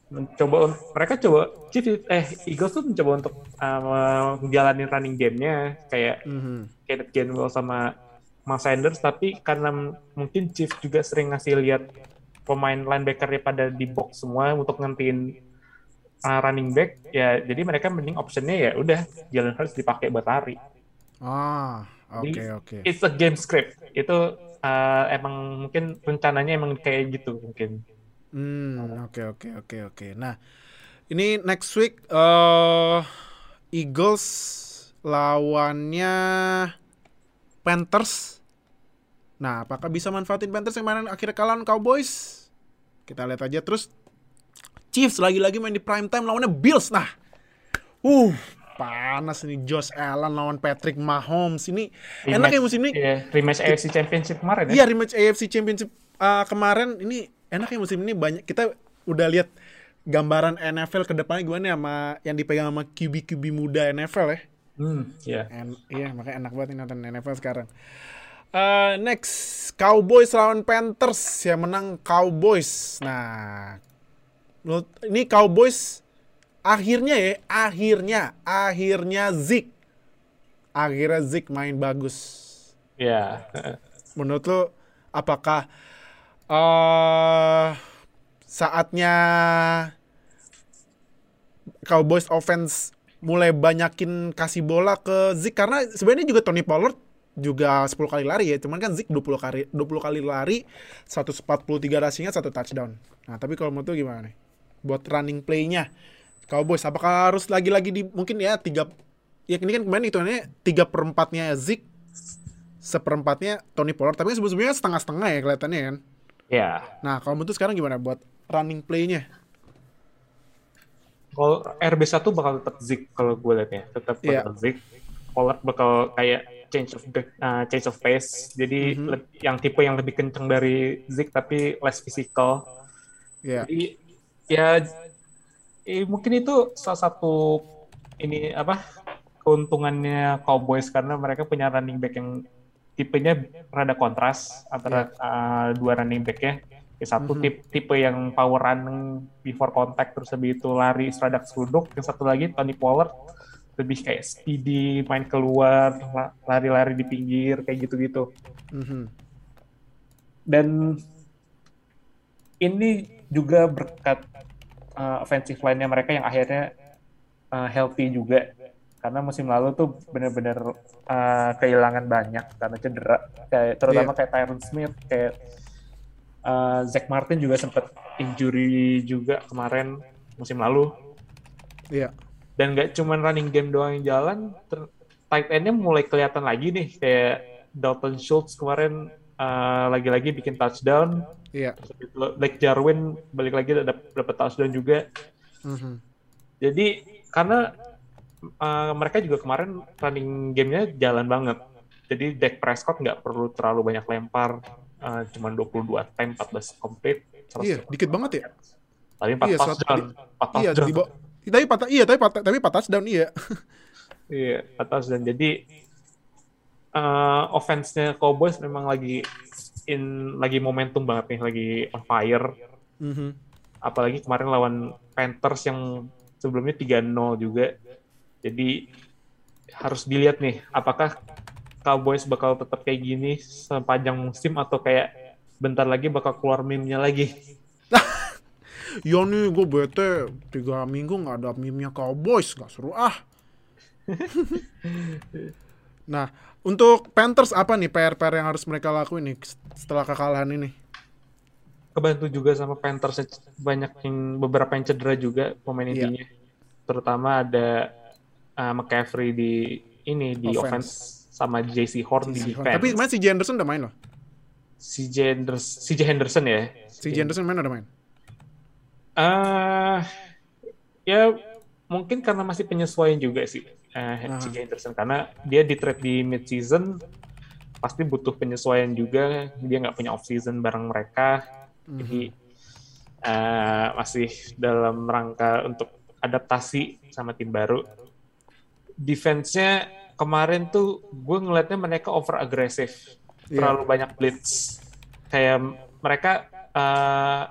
mencoba mereka coba Chiefs eh Eagles tuh mencoba untuk uh, menjalani running gamenya kayak Mhm. Kenneth Gainwell sama Miles Sanders tapi karena mungkin Chiefs juga sering ngasih lihat pemain linebackernya pada di box semua untuk ngentiin uh, running back ya jadi mereka mending optionnya ya udah Jalen Hurts dipakai buat lari Ah, oke Jadi, oke. it's a game script. Itu uh, emang mungkin rencananya emang kayak gitu mungkin. Hmm, oke oke oke oke. Nah, ini next week eh Eagles lawannya Panthers. Nah, apakah bisa manfaatin Panthers yang kemarin akhirnya kalah Cowboys? Kita lihat aja terus Chiefs lagi-lagi main di prime time lawannya Bills. Nah, uh, panas nih Josh Allen lawan Patrick Mahomes. Ini enak ya musim ini. Iya, rematch AFC Championship kemarin ya. Iya rematch AFC Championship uh, kemarin ini enak ya musim ini banyak kita udah lihat gambaran NFL ke depannya gimana ya sama yang dipegang sama QB-QB muda NFL ya. Hmm, iya. En- iya makanya enak banget nih nonton NFL sekarang. Uh, next Cowboys lawan Panthers yang menang Cowboys. Nah, ini Cowboys akhirnya ya, akhirnya, akhirnya Zeke, akhirnya Zeke main bagus Iya. menurut lo apakah eh saatnya Cowboys offense mulai banyakin kasih bola ke Zeke karena sebenarnya juga Tony Pollard juga 10 kali lari ya. Cuman kan Zeke 20 kali 20 kali lari 143 rushing satu touchdown. Nah tapi kalau menurut gimana nih? Buat running play-nya. Cowboys apakah harus lagi-lagi di mungkin ya tiga ya ini kan kemarin hitungannya tiga perempatnya Zeke seperempatnya Tony Pollard. Tapi sebelumnya setengah-setengah ya kelihatannya kan? Iya. nah kalau menurut sekarang gimana buat running play-nya Kalau RB1 bakal tetap Zeke kalau gue liatnya. Tetap Iya. bakal Zeke. Pollard bakal kayak change of uh, change of pace. Jadi Mhm. leb- yang tipe yang lebih kenceng dari Zeke tapi less physical. ya Jadi ya eh, mungkin itu salah satu ini apa keuntungannya Cowboys karena mereka punya running back yang tipenya rada kontras antara uh, dua running backnya. Yang satu Mhm. tipe, tipe yang power running before contact terus habis itu lari seradak seruduk. Yang satu lagi Tony Pollard lebih kayak speedy, main keluar, la- lari-lari di pinggir kayak gitu-gitu. Mhm. Dan ini juga berkat uh, offensive line-nya mereka yang akhirnya uh, healthy juga. Karena musim lalu tuh benar-benar uh, kehilangan banyak karena cedera. Kayak terutama kayak Tyron Smith, kayak uh, Zach Martin juga sempat injury juga kemarin musim lalu. Iya. Dan nggak cuman running game doang yang jalan, tight end-nya mulai kelihatan lagi nih kayak Dalton Schultz kemarin uh, lagi-lagi bikin touchdown. Iya. Itu Blake Jarwin balik lagi dap- dapat touchdown juga. Mhm. Jadi karena uh, mereka juga kemarin running game-nya jalan banget. Jadi Dak Prescott nggak perlu terlalu banyak lempar, uh, cuma 22 time, 14 complete. Iya, dikit banget ya. Tadi 4 Iya, touchdown. 4 Iya, touchdown. di bawah- tapi patah iya tapi patah tapi patah touchdown iya. Iya, 4 touchdown. Jadi uh, offense-nya Cowboys memang lagi in lagi momentum banget nih, lagi on fire. Mhm. apalagi kemarin lawan Panthers yang sebelumnya 3-0 juga. Jadi harus dilihat nih apakah Cowboys bakal tetap kayak gini sepanjang musim atau kayak bentar lagi bakal keluar meme-nya lagi. Ya nih gue bete tiga minggu nggak ada meme-nya Cowboys nggak seru ah. nah untuk Panthers apa nih PR-PR yang harus mereka lakuin nih setelah kekalahan ini? Kebantu juga sama Panthers banyak yang beberapa yang cedera juga pemain Iya. intinya. Terutama ada uh, McCaffrey di ini di Offense. offense, sama JC Horn di Si- defense. Tapi main si J. Anderson udah main loh. CJ Henderson, CJ Henderson ya. Si J. Anderson main udah main. Ah, ya mungkin karena masih penyesuaian juga sih uh, Ah. CJ Henderson karena dia di trade di mid season pasti butuh penyesuaian juga dia nggak punya off season bareng mereka jadi uh, masih dalam rangka untuk adaptasi sama tim baru defense-nya kemarin tuh gue ngelihatnya mereka over agresif Iya. terlalu banyak blitz kayak mereka uh,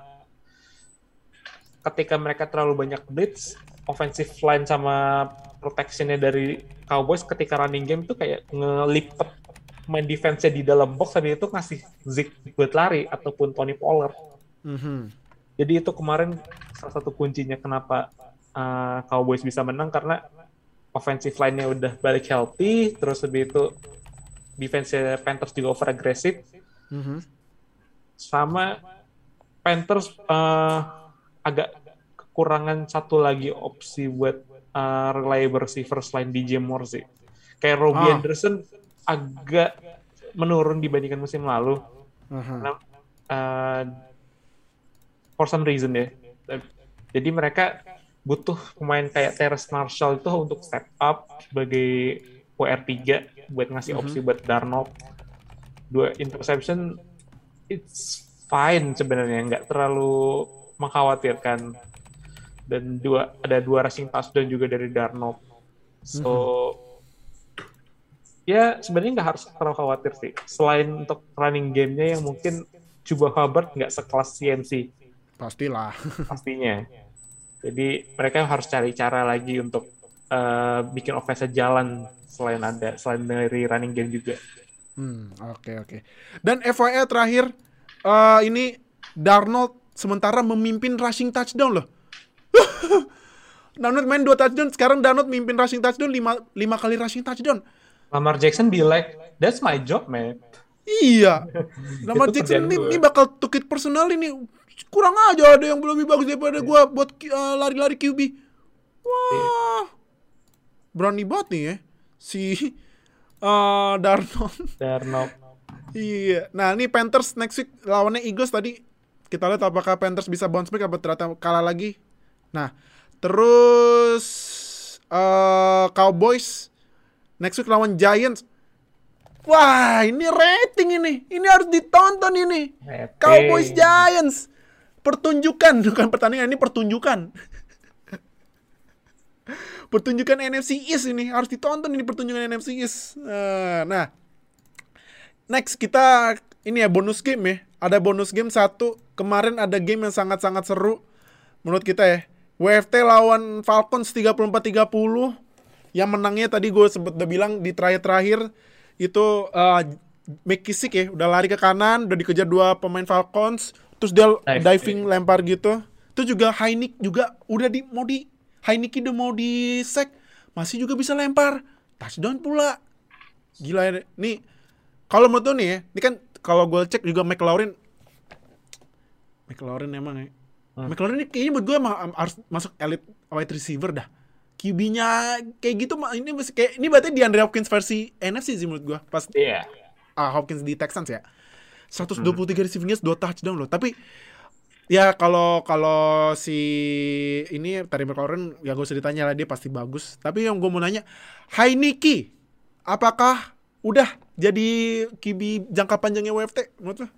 ketika mereka terlalu banyak blitz, offensive line sama protectionnya dari Cowboys ketika running game tuh kayak ngelipet main defense-nya di dalam box tadi itu ngasih Zeke buat lari ataupun Tony Pollard. Mhm. Jadi itu kemarin salah satu kuncinya kenapa uh, Cowboys bisa menang karena offensive line-nya udah balik healthy, terus lebih itu defense Panthers juga over aggressive, Mhm. sama Panthers eh, agak kekurangan satu lagi opsi buat eh, reliable receiver selain DJ Moore sih. Kayak Robbie Ah. Anderson agak menurun dibandingkan musim lalu. Karena eh, for some reason ya. Jadi mereka butuh pemain kayak Terrace Marshall itu untuk step up sebagai WR3 buat ngasih opsi buat Darnold. Dua interception it's fine sebenarnya nggak terlalu mengkhawatirkan dan dua ada dua rushing touchdown juga dari Darnold. So ya sebenarnya nggak harus terlalu khawatir sih. Selain untuk running gamenya yang mungkin Chuba Hubbard nggak sekelas CMC Pastilah. pastinya. Jadi mereka harus cari cara lagi untuk eh, bikin offense jalan selain ada selain dari running game juga. Hmm, oke oke. Dan FYI terakhir eh, ini Darnold sementara memimpin rushing touchdown loh. Darnold main 2 touchdown, sekarang Darnold memimpin rushing touchdown 5 lima kali rushing touchdown. Lamar Jackson be like, that's my job, man. Iya. Lamar Jackson ini, ini bakal tukit personal ini. Kurang aja ada yang lebih bagus daripada gua buat uh, lari-lari QB. Wah. Berani banget nih ya si uh, Darnold. Darnold. Iya. Nah, ini Panthers next week lawannya Eagles tadi. Kita lihat apakah Panthers bisa bounce back apa ternyata kalah lagi. Nah, terus eh Cowboys next week lawan Giants. Wah, ini rating ini. Ini harus ditonton ini. Rating. Cowboys Giants. Pertunjukan, bukan pertandingan, ini pertunjukan. pertunjukan NFC East ini harus ditonton ini pertunjukan NFC East. Eh, nah, next kita ini ya bonus game ya. Ada bonus game satu. Kemarin ada game yang sangat-sangat seru menurut kita ya. WFT lawan Falcons 34-30. Yang menangnya tadi gue sempet udah bilang di terakhir-terakhir itu uh, McKissick ya udah lari ke kanan udah dikejar dua pemain Falcons terus dia Dive. diving lempar gitu. Itu juga Heinik juga udah di mau di Heineke udah mau di sack masih juga bisa lempar. Touchdown pula. Gila ya nih kalau menurut lu nih ya ini kan kalau gue cek juga McLaurin McLaurin emang ya. McLaurin ini kayaknya buat gue emang harus masuk elite wide receiver dah. QB-nya kayak gitu ini masih kayak ini berarti di Andre Hopkins versi NFC sih menurut gue pas Iya. ah, Hopkins di Texans ya 123 receiving yards 2 touchdown loh tapi ya kalau kalau si ini Terry McLaurin ya gue usah ditanya lah dia pasti bagus tapi yang gue mau nanya Heineke apakah udah jadi QB jangka panjangnya WFT menurut lo?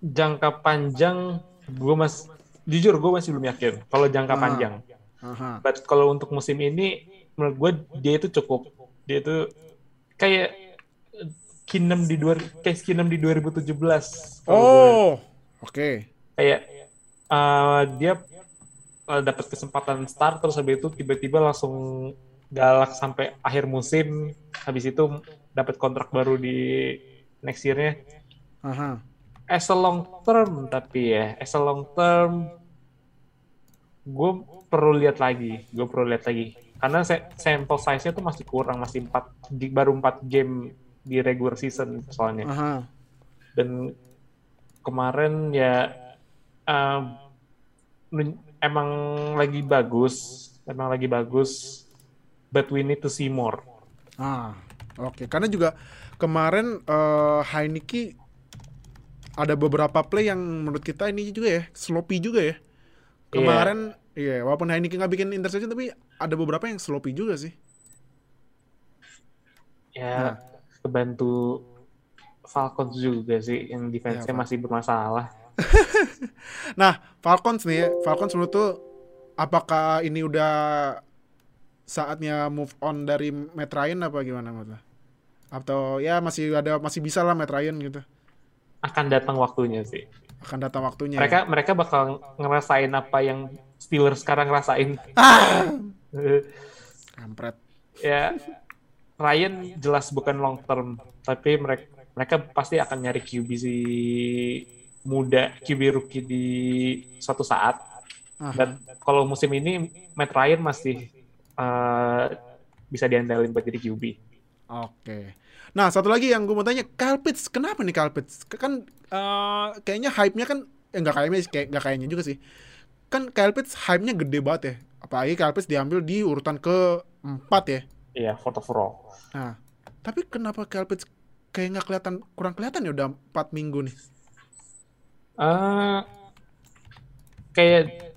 Jangka panjang gue mas jujur gue masih belum yakin kalau jangka Ah. panjang. Aha. But kalau untuk musim ini menurut gue dia itu cukup. Dia itu kayak Kinem di dua kayak Kinem di 2017. Kalau gue Oh, oke. kayak uh, dia uh, dapat kesempatan start terus habis itu tiba-tiba langsung galak sampai akhir musim habis itu dapat kontrak baru di next year-nya Aha. as a long term tapi ya as a long term gue perlu lihat lagi gue perlu lihat lagi karena sa- sample size-nya tuh masih kurang masih empat baru 4 game di regular season soalnya Aha. dan kemarin ya nun- emang lagi bagus emang lagi bagus but we need to see more Ah, oke. Karena juga kemarin eh Heineke ada beberapa play yang menurut kita ini juga ya sloppy juga ya. Kemarin iya, walaupun Heineke nggak bikin interception tapi ada beberapa yang sloppy juga sih. ya kebantu Falcons juga sih yang defense-nya Ya, masih bermasalah Nah, Falcons nih, ya, Falcons menurut tuh apakah ini udah saatnya move on dari Matt Ryan apa gimana menurut lo? Atau ya masih ada masih bisa lah Matt Ryan gitu. akan datang waktunya sih Akan datang waktunya. ya. mereka mereka bakal ngerasain apa yang Steelers sekarang rasain Ah! Kampret. ya Ryan jelas bukan long term tapi mereka mereka pasti akan nyari QB si muda QB rookie di suatu saat dan kalau musim ini Matt Ryan masih uh, bisa diandalin buat jadi QB Oke. Nah, satu lagi yang gue mau tanya, Kyle Pitts, kenapa nih Kyle Pitts? Kan eh, kayaknya hype-nya kan, eh, nggak kayaknya kayak nggak kayaknya juga sih. Kan Kyle Pitts hype-nya gede banget ya. Apalagi Kyle Pitts diambil di urutan keempat ya. Iya, fourth overall. Nah, tapi kenapa Kyle Pitts kayak nggak kelihatan, kurang kelihatan ya udah 4 minggu nih? Eh, kayak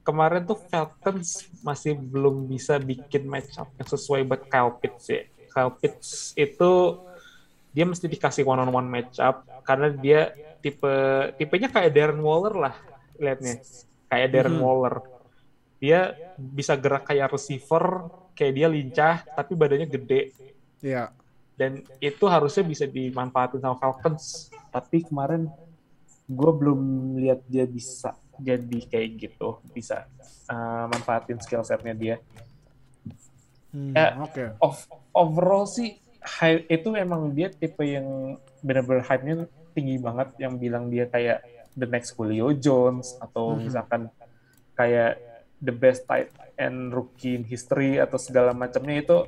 kemarin tuh Falcons masih belum bisa bikin match up yang sesuai buat Kyle Pitts ya. Kyle Pitts itu dia mesti dikasih one on one match up karena dia tipe tipenya kayak Darren Waller lah liatnya kayak Darren Mhm. Waller dia bisa gerak kayak receiver kayak dia lincah tapi badannya gede Iya. dan itu harusnya bisa dimanfaatin sama Falcons tapi kemarin gue belum lihat dia bisa jadi kayak gitu bisa uh, manfaatin skill setnya dia Hmm, Ya. Oke. of, overall sih hype itu emang dia tipe yang bener-bener hype-nya tinggi banget yang bilang dia kayak the next Julio Jones atau Mhm. misalkan kayak the best tight end rookie in history atau segala macamnya itu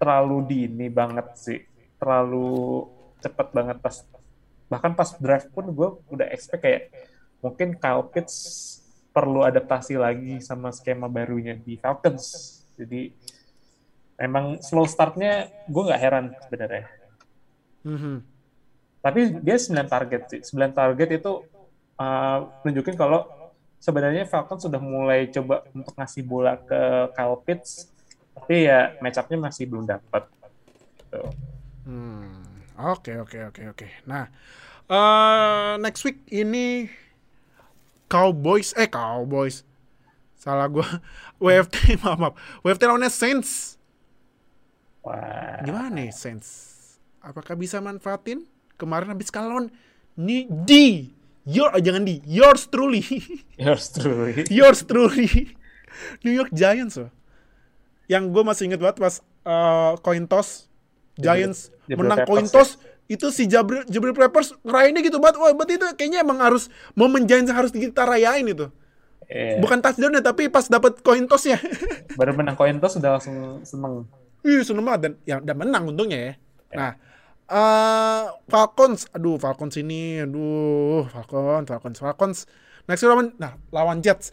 terlalu dini banget sih. Terlalu cepet banget pas bahkan pas draft pun gue udah expect kayak mungkin Kyle Pitts perlu adaptasi lagi sama skema barunya di Falcons. Jadi emang slow startnya gue nggak heran sebenarnya. Mhm. tapi dia 9 target sih. 9 target itu uh, nunjukin kalau sebenarnya Falcons sudah mulai coba untuk ngasih bola ke Kyle Pitts tapi ya match up-nya masih belum dapat Gitu. Hmm, Oke, oke, oke, oke. Nah, eh next week ini Cowboys, eh Cowboys. Salah gua. WFT, maaf, maaf. WFT lawannya Saints. Wah. Gimana nih Saints? Apakah bisa manfaatin? Kemarin habis kalah lawan ni di your oh, jangan di yours truly. Yours truly. yours truly. New York Giants loh. Yang gue masih inget banget pas uh, coin toss Giants Jabril menang Peppers coin ya? toss itu si Jabril Jabril Peppers ngerayainnya gitu banget. Wah, berarti itu kayaknya emang harus momen Giants harus kita rayain itu. Iya. Bukan touchdown ya, tapi pas dapat coin toss ya. Baru menang koin toss sudah langsung seneng. Ih, seneng banget dan ya dan menang untungnya ya. Nah, eh Falcons, aduh Falcons ini, aduh Falcons, Falcons, Falcons. Next lawan, nah lawan Jets.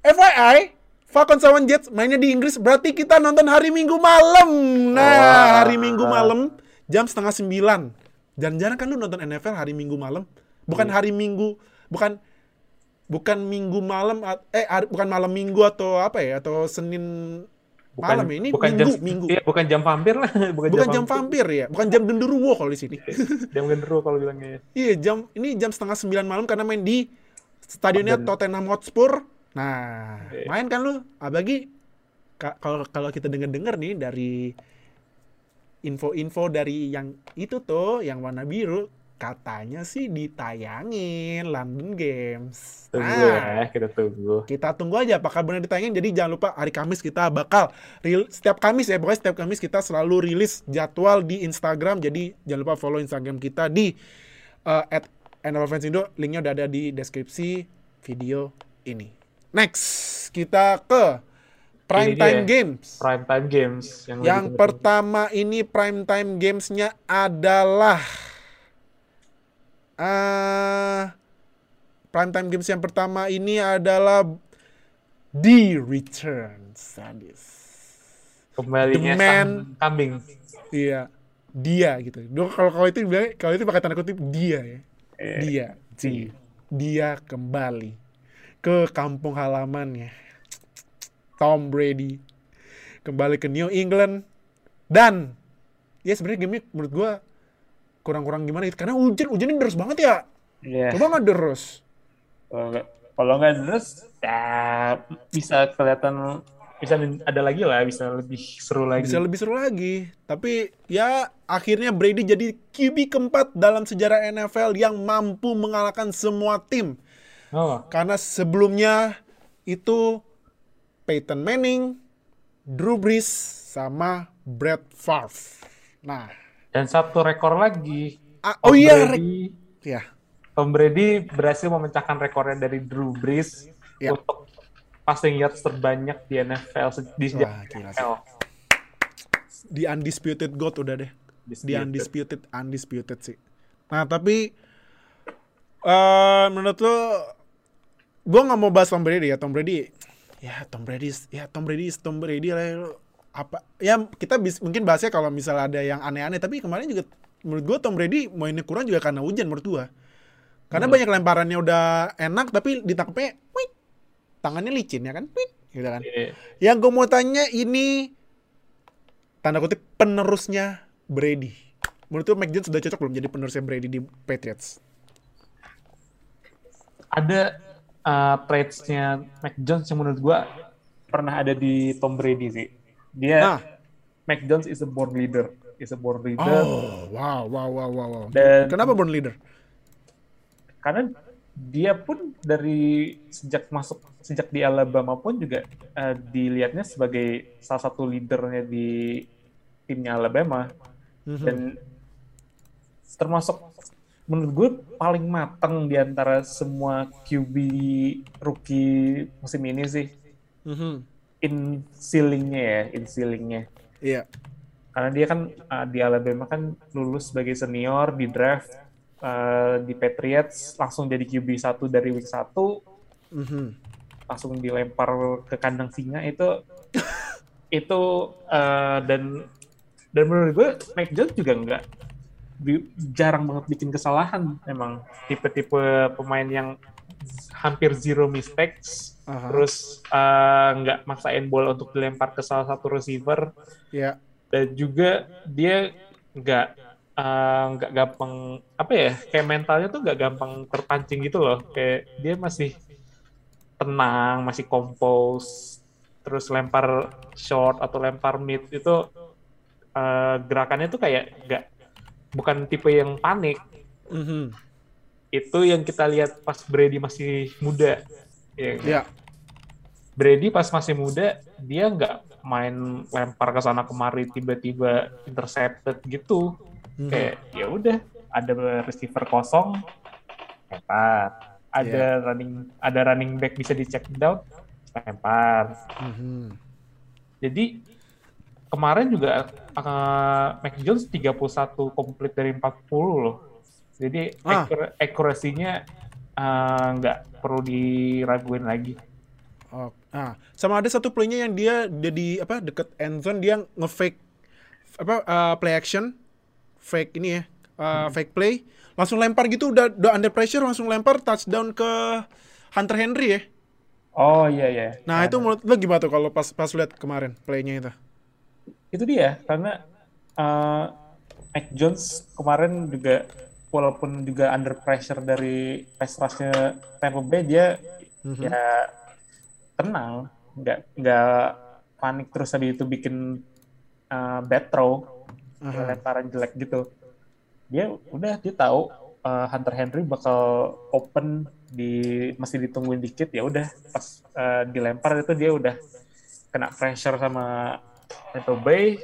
FYI, Falcons lawan Jets mainnya di Inggris, berarti kita nonton hari Minggu malam. Nah, hari Minggu malam jam setengah sembilan. Jarang-jarang kan lu nonton NFL hari Minggu malam, bukan hari Minggu, bukan bukan Minggu malam, eh hari- bukan malam Minggu atau apa ya, atau Senin malam ya. Ini bukan Minggu, jam, Minggu. Iya, bukan jam vampir lah. Bukan, Bukan jam vampir ya, bukan jam genderuwo kalau di sini. Jam genderuwo kalau bilangnya. iya, jam ini jam setengah sembilan malam karena main di stadionnya Tottenham Hotspur. Nah, Iya. main kan lu? Abagi ka- kalau kalau kita denger-denger nih dari info-info dari yang itu tuh, yang warna biru, katanya sih ditayangin London Games. Tunggu Nah, ya, kita tunggu. kita tunggu aja apakah benar ditayangin. Jadi jangan lupa hari Kamis kita bakal setiap Kamis ya, pokoknya setiap Kamis kita selalu rilis jadwal di Instagram. Jadi jangan lupa follow Instagram kita di uh, at Indo. Linknya udah ada di deskripsi video ini. Next, kita ke Prime Ini Time dia. Games. Prime time games yang, Yang pertama ini prime time gamesnya adalah eh prime time games yang pertama ini adalah The Return sadis. kembalinya The Man- kambing. Iya, dia gitu. Dulu kalau kalau itu bilang kalau itu pakai tanda kutip dia ya. Eh, Dia, si. dia kembali ke kampung halamannya. Tom Brady kembali ke New England dan ya sebenarnya game menurut gua kurang-kurang gimana gitu karena hujan hujannya deras banget ya. Iya. Coba nggak deras. Kalau nggak kalau nggak terus ya bisa kelihatan bisa ada lagi lah, bisa lebih seru lagi. Bisa lebih seru lagi. Tapi ya akhirnya Brady jadi QB keempat dalam sejarah NFL yang mampu mengalahkan semua tim. Oh, Karena sebelumnya itu Peyton Manning, Drew Brees, sama Brett Favre. Nah, dan satu rekor lagi. ah, Tom oh iya, Rick. Brady, ya, Tom Brady berhasil memecahkan rekornya dari Drew Brees Ya. untuk passing yards terbanyak di NFL di Wah. NFL. the undisputed goat udah deh. Disputed. undisputed, undisputed sih. Nah, tapi eh menurut lo, gue nggak mau bahas Tom Brady ya. Tom Brady, ya Tom Brady, ya Tom Brady, Tom Brady lah. Apa? Ya kita bis, mungkin bahasnya kalau misalnya ada yang aneh-aneh. Tapi kemarin juga menurut gue Tom Brady mainnya kurang juga karena hujan menurut gue. Karena banyak lemparannya udah enak, tapi ditangkapnya, wih, tangannya licin ya kan, wih, gitu kan. Iya. Yang gue mau tanya ini tanda kutip penerusnya Brady. Menurut lu Mac Jones sudah cocok belum jadi penerusnya Brady di Patriots? Ada uh, traits-nya Mac Jones yang menurut gua pernah ada di Tom Brady sih. Dia Nah. Mac Jones is a born leader, is a born leader. Oh, wow, wow, wow, wow, wow. Dan- Kenapa born leader? karena dia pun dari sejak masuk sejak di Alabama pun juga eh, dilihatnya sebagai salah satu leadernya di timnya Alabama Mhm. dan termasuk menurut gue paling matang di antara semua QB rookie musim ini sih Mhm. In ceilingnya ya in ceilingnya Iya. karena dia kan uh, di Alabama kan lulus sebagai senior di draft uh, di Patriots langsung jadi QB 1 dari week 1 Mhm. langsung dilempar ke kandang singa itu itu uh, dan dan menurut gue Mac Jones juga nggak bi- jarang banget bikin kesalahan emang tipe-tipe pemain yang hampir zero mistakes Aha. terus uh, nggak maksain bola untuk dilempar ke salah satu receiver Iya. dan juga dia nggak eh, nggak gampang apa ya kayak mentalnya tuh nggak gampang terpancing gitu loh kayak dia masih tenang, masih compose, terus lempar short atau lempar mid itu uh, gerakannya tuh kayak nggak bukan tipe yang panik. Mhm. Itu yang kita lihat pas Brady masih muda. Ya, Ya. Brady pas masih muda dia nggak main lempar ke sana kemari tiba-tiba intercepted gitu. Mhm. Kayak ya udah ada receiver kosong lempar. Ada running ada running back bisa di check down lempar. Mhm. Jadi kemarin juga uh, Mac Jones 31 komplit dari 40 loh. Jadi Ah. accuracy-nya uh, nggak perlu diraguin lagi. Oh, ah, sama ada satu playnya yang dia jadi apa deket end zone dia ngefake apa uh, play action, fake ini ya, uh, fake play, langsung lempar gitu udah udah under pressure langsung lempar touchdown ke Hunter Henry ya. Oh iya iya. Nah, itu menurut lo gimana tuh kalau pas pas lihat kemarin playnya itu? itu dia karena uh, Mac Jones kemarin juga walaupun juga under pressure dari pass rushnya Tampa Bay dia ya tenang. Nggak nggak panik terus tadi itu bikin uh, bad throw lemparan jelek gitu. Dia udah dia tahu uh, Hunter Henry bakal open di masih ditungguin dikit ya udah. Pas uh, dilempar itu dia udah kena pressure sama Tampa Bay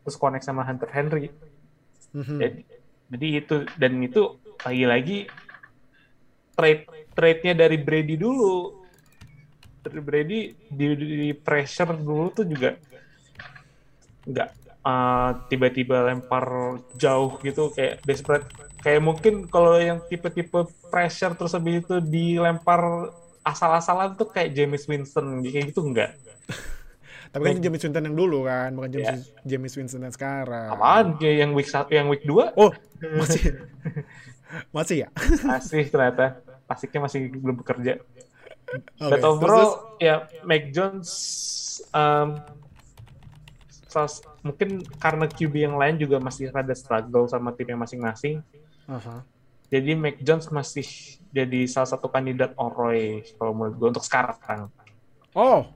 terus connect sama Hunter Henry. Mhm. jadi, jadi itu dan itu lagi-lagi trade trade-nya dari Brady dulu. Dari Brady di, di pressure dulu tuh juga nggak uh, tiba-tiba lempar jauh gitu kayak desperate kayak mungkin kalau yang tipe-tipe pressure terus habis itu dilempar asal-asalan tuh kayak James Winston kayak gitu enggak Tapi kan James Winston yang dulu kan, bukan James James Winston yang sekarang. apaan? Yang week satu yang week 2 Oh, masih. Masih ya? masih ternyata. Pasiknya masih belum bekerja. Oke, But terus- overall ya Mac Jones um, sos- mungkin karena QB yang lain juga masih rada struggle sama timnya masing-masing. Jadi Mac Jones masih jadi salah satu kandidat Oroy kalau menurut gue untuk sekarang. Oh,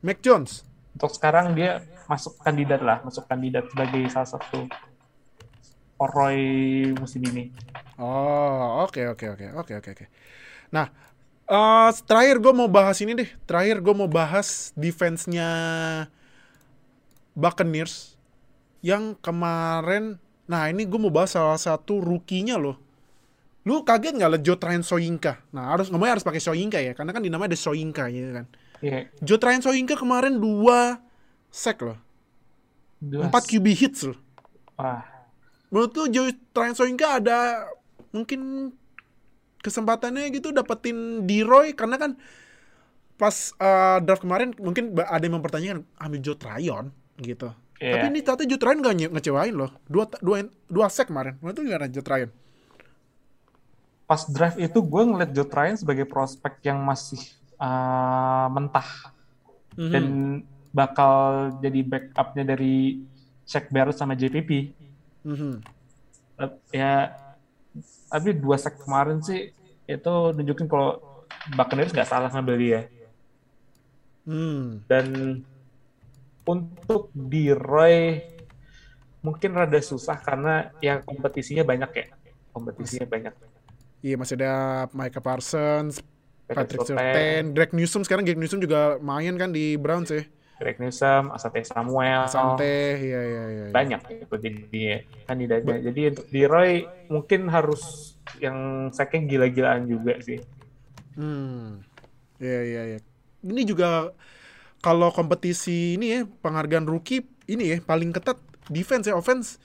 Mac Jones. Untuk sekarang dia masuk kandidat lah, masuk kandidat sebagai salah satu Oroy musim ini. Oh, oke oke oke oke oke oke. Nah, eh terakhir gue mau bahas ini deh. Terakhir gue mau bahas defense-nya Buccaneers yang kemarin. Nah, ini gue mau bahas salah satu rookie-nya loh. Lu kaget nggak liat Joe Tryon Soyinka? Nah, harus ngomongnya harus pakai Soyinka ya, karena kan di namanya ada Soyinka ya kan. Iya, Joe Tryon Soyinka kemarin dua sack loh, dua- empat QB hits loh. Wah, Menurut lu Joe Tryon Soyinka ada mungkin kesempatannya gitu dapetin D-Roy karena kan pas uh, draft kemarin mungkin ada yang mempertanyakan ambil Joe Tryon gitu. Iya. Tapi ini ternyata Joe Tryon gak nye- ngecewain loh. Dua, dua, dua sack kemarin. Menurut lu gimana Joe Tryon? pas draft itu gue ngeliat Joe Tryon sebagai prospek yang masih uh, mentah Mhm. dan bakal jadi backupnya dari Shaq Barrett sama JPP. Mhm. Tep- Ya, tapi dua sack kemarin sih itu nunjukin kalau Buccaneers nggak salah ngambil dia. Hmm. Dan untuk di Roy mungkin rada susah karena ya kompetisinya banyak ya. Kompetisinya banyak. Iya masih ada Micah Parsons, Patrick Surtain, Surtain, Greg Newsom sekarang Greg Newsom juga main kan di Browns ya. Greg Newsom, Asante Samuel, Sante, iya iya iya. iya. banyak itu jadi kandidatnya. Jadi untuk di Roy mungkin harus yang sacknya gila-gilaan juga sih. Hmm. Iya iya iya. Ini juga kalau kompetisi ini ya penghargaan rookie ini ya paling ketat defense ya offense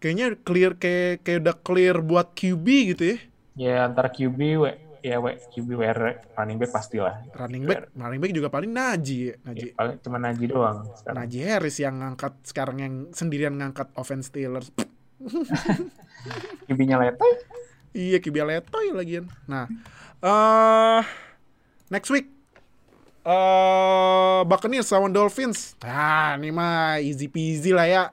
kayaknya clear kayak kayak udah clear buat QB gitu ya. Ya antara QB, we, ya QB, WR, running back pastilah. Running back, running back juga paling Najee, ya, Najee. Ya, paling cuma Najee doang sekarang. Najee Harris yang ngangkat sekarang yang sendirian ngangkat offense Steelers. QB-nya letoy. iya, QB letoy lagian. Nah, eh next week eh Buccaneers lawan Dolphins. Nah, ini mah easy peasy lah ya.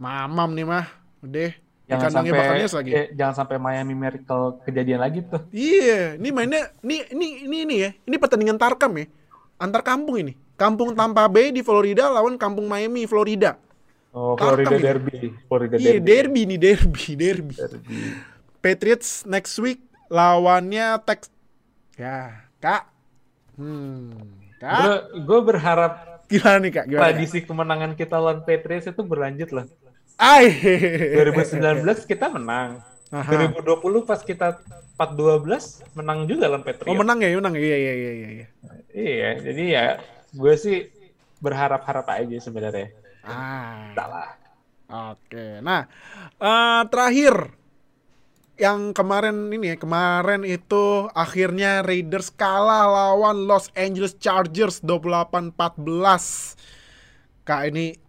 Mamam nih mah. Udah. Jangan kandangnya sampai Buccaneers lagi. eh, jangan sampai Miami Miracle kejadian lagi tuh. Iya, ini mainnya ini ini ini ini ya. Ini pertandingan tarkam ya. Antar kampung ini. Kampung Tampa Bay di Florida lawan kampung Miami Florida. Oh, Tarkam Florida ini. Derby. Florida Iya, Derby. derby nih, derby, derby. Derby. Patriots next week lawannya Tex Ya, Kak. Hmm. Kak, Gue berharap gimana nih, Kak? Gimana? Kak? tradisi kemenangan kita lawan Patriots itu berlanjut lah. Ai. 2019 kita menang. Aha. 2020 pas kita 4-12 menang juga lawan Patriots. Oh, menang ya, menang. Iya, iya, iya, iya. iya. Iya, jadi ya gue sih berharap-harap aja sebenarnya. Ah. Salah. Oke. Nah, eh, terakhir yang kemarin ini ya, kemarin itu akhirnya Raiders kalah lawan Los Angeles Chargers 28-14. Kak ini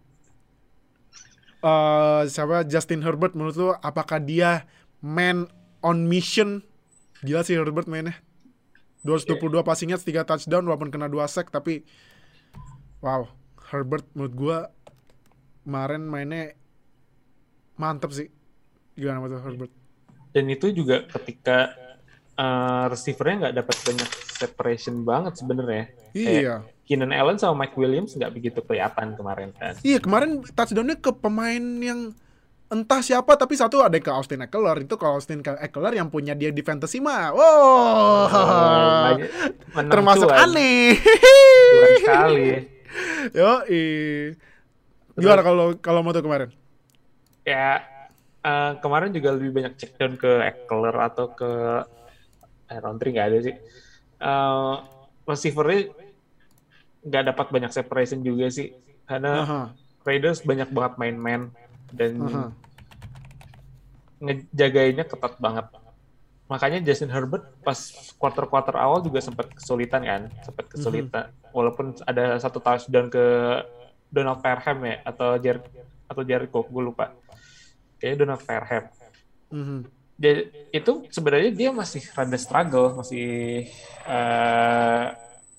eh siapa Justin Herbert menurut lu apakah dia man on mission? Gila sih Herbert mainnya. 222 passing yards, 3 touchdown walaupun kena 2 sack tapi wow, Herbert menurut gua kemarin mainnya mantep sih. Gimana menurut Herbert? Dan itu juga ketika uh, receivernya nggak dapat banyak separation banget sebenarnya. Iya. Keenan Allen sama Mike Williams nggak begitu kelihatan kemarin kan. Iya kemarin touchdownnya ke pemain yang entah siapa tapi satu ada ke Austin Eckler itu kalau Austin Eckler yang punya dia di fantasy mah wow Oh, termasuk cuan. aneh Cuan sekali. yo gimana kalau kalau mau tuh kemarin Ya uh, kemarin juga lebih banyak check down ke Eckler atau ke eh, Roundtree nggak ada sih. Uh, receivernya nggak dapat banyak separation juga sih karena Aha, Raiders banyak banget main man dan aha. ngejagainnya ketat banget. Makanya Justin Herbert pas quarter-quarter awal juga sempat kesulitan kan, sempat kesulitan. Walaupun ada satu touchdown ke Donald Parham ya atau Jer atau Jericho, gue lupa. Kayaknya Donald Parham. Mhm. Jadi itu sebenarnya dia masih rada struggle, masih eh,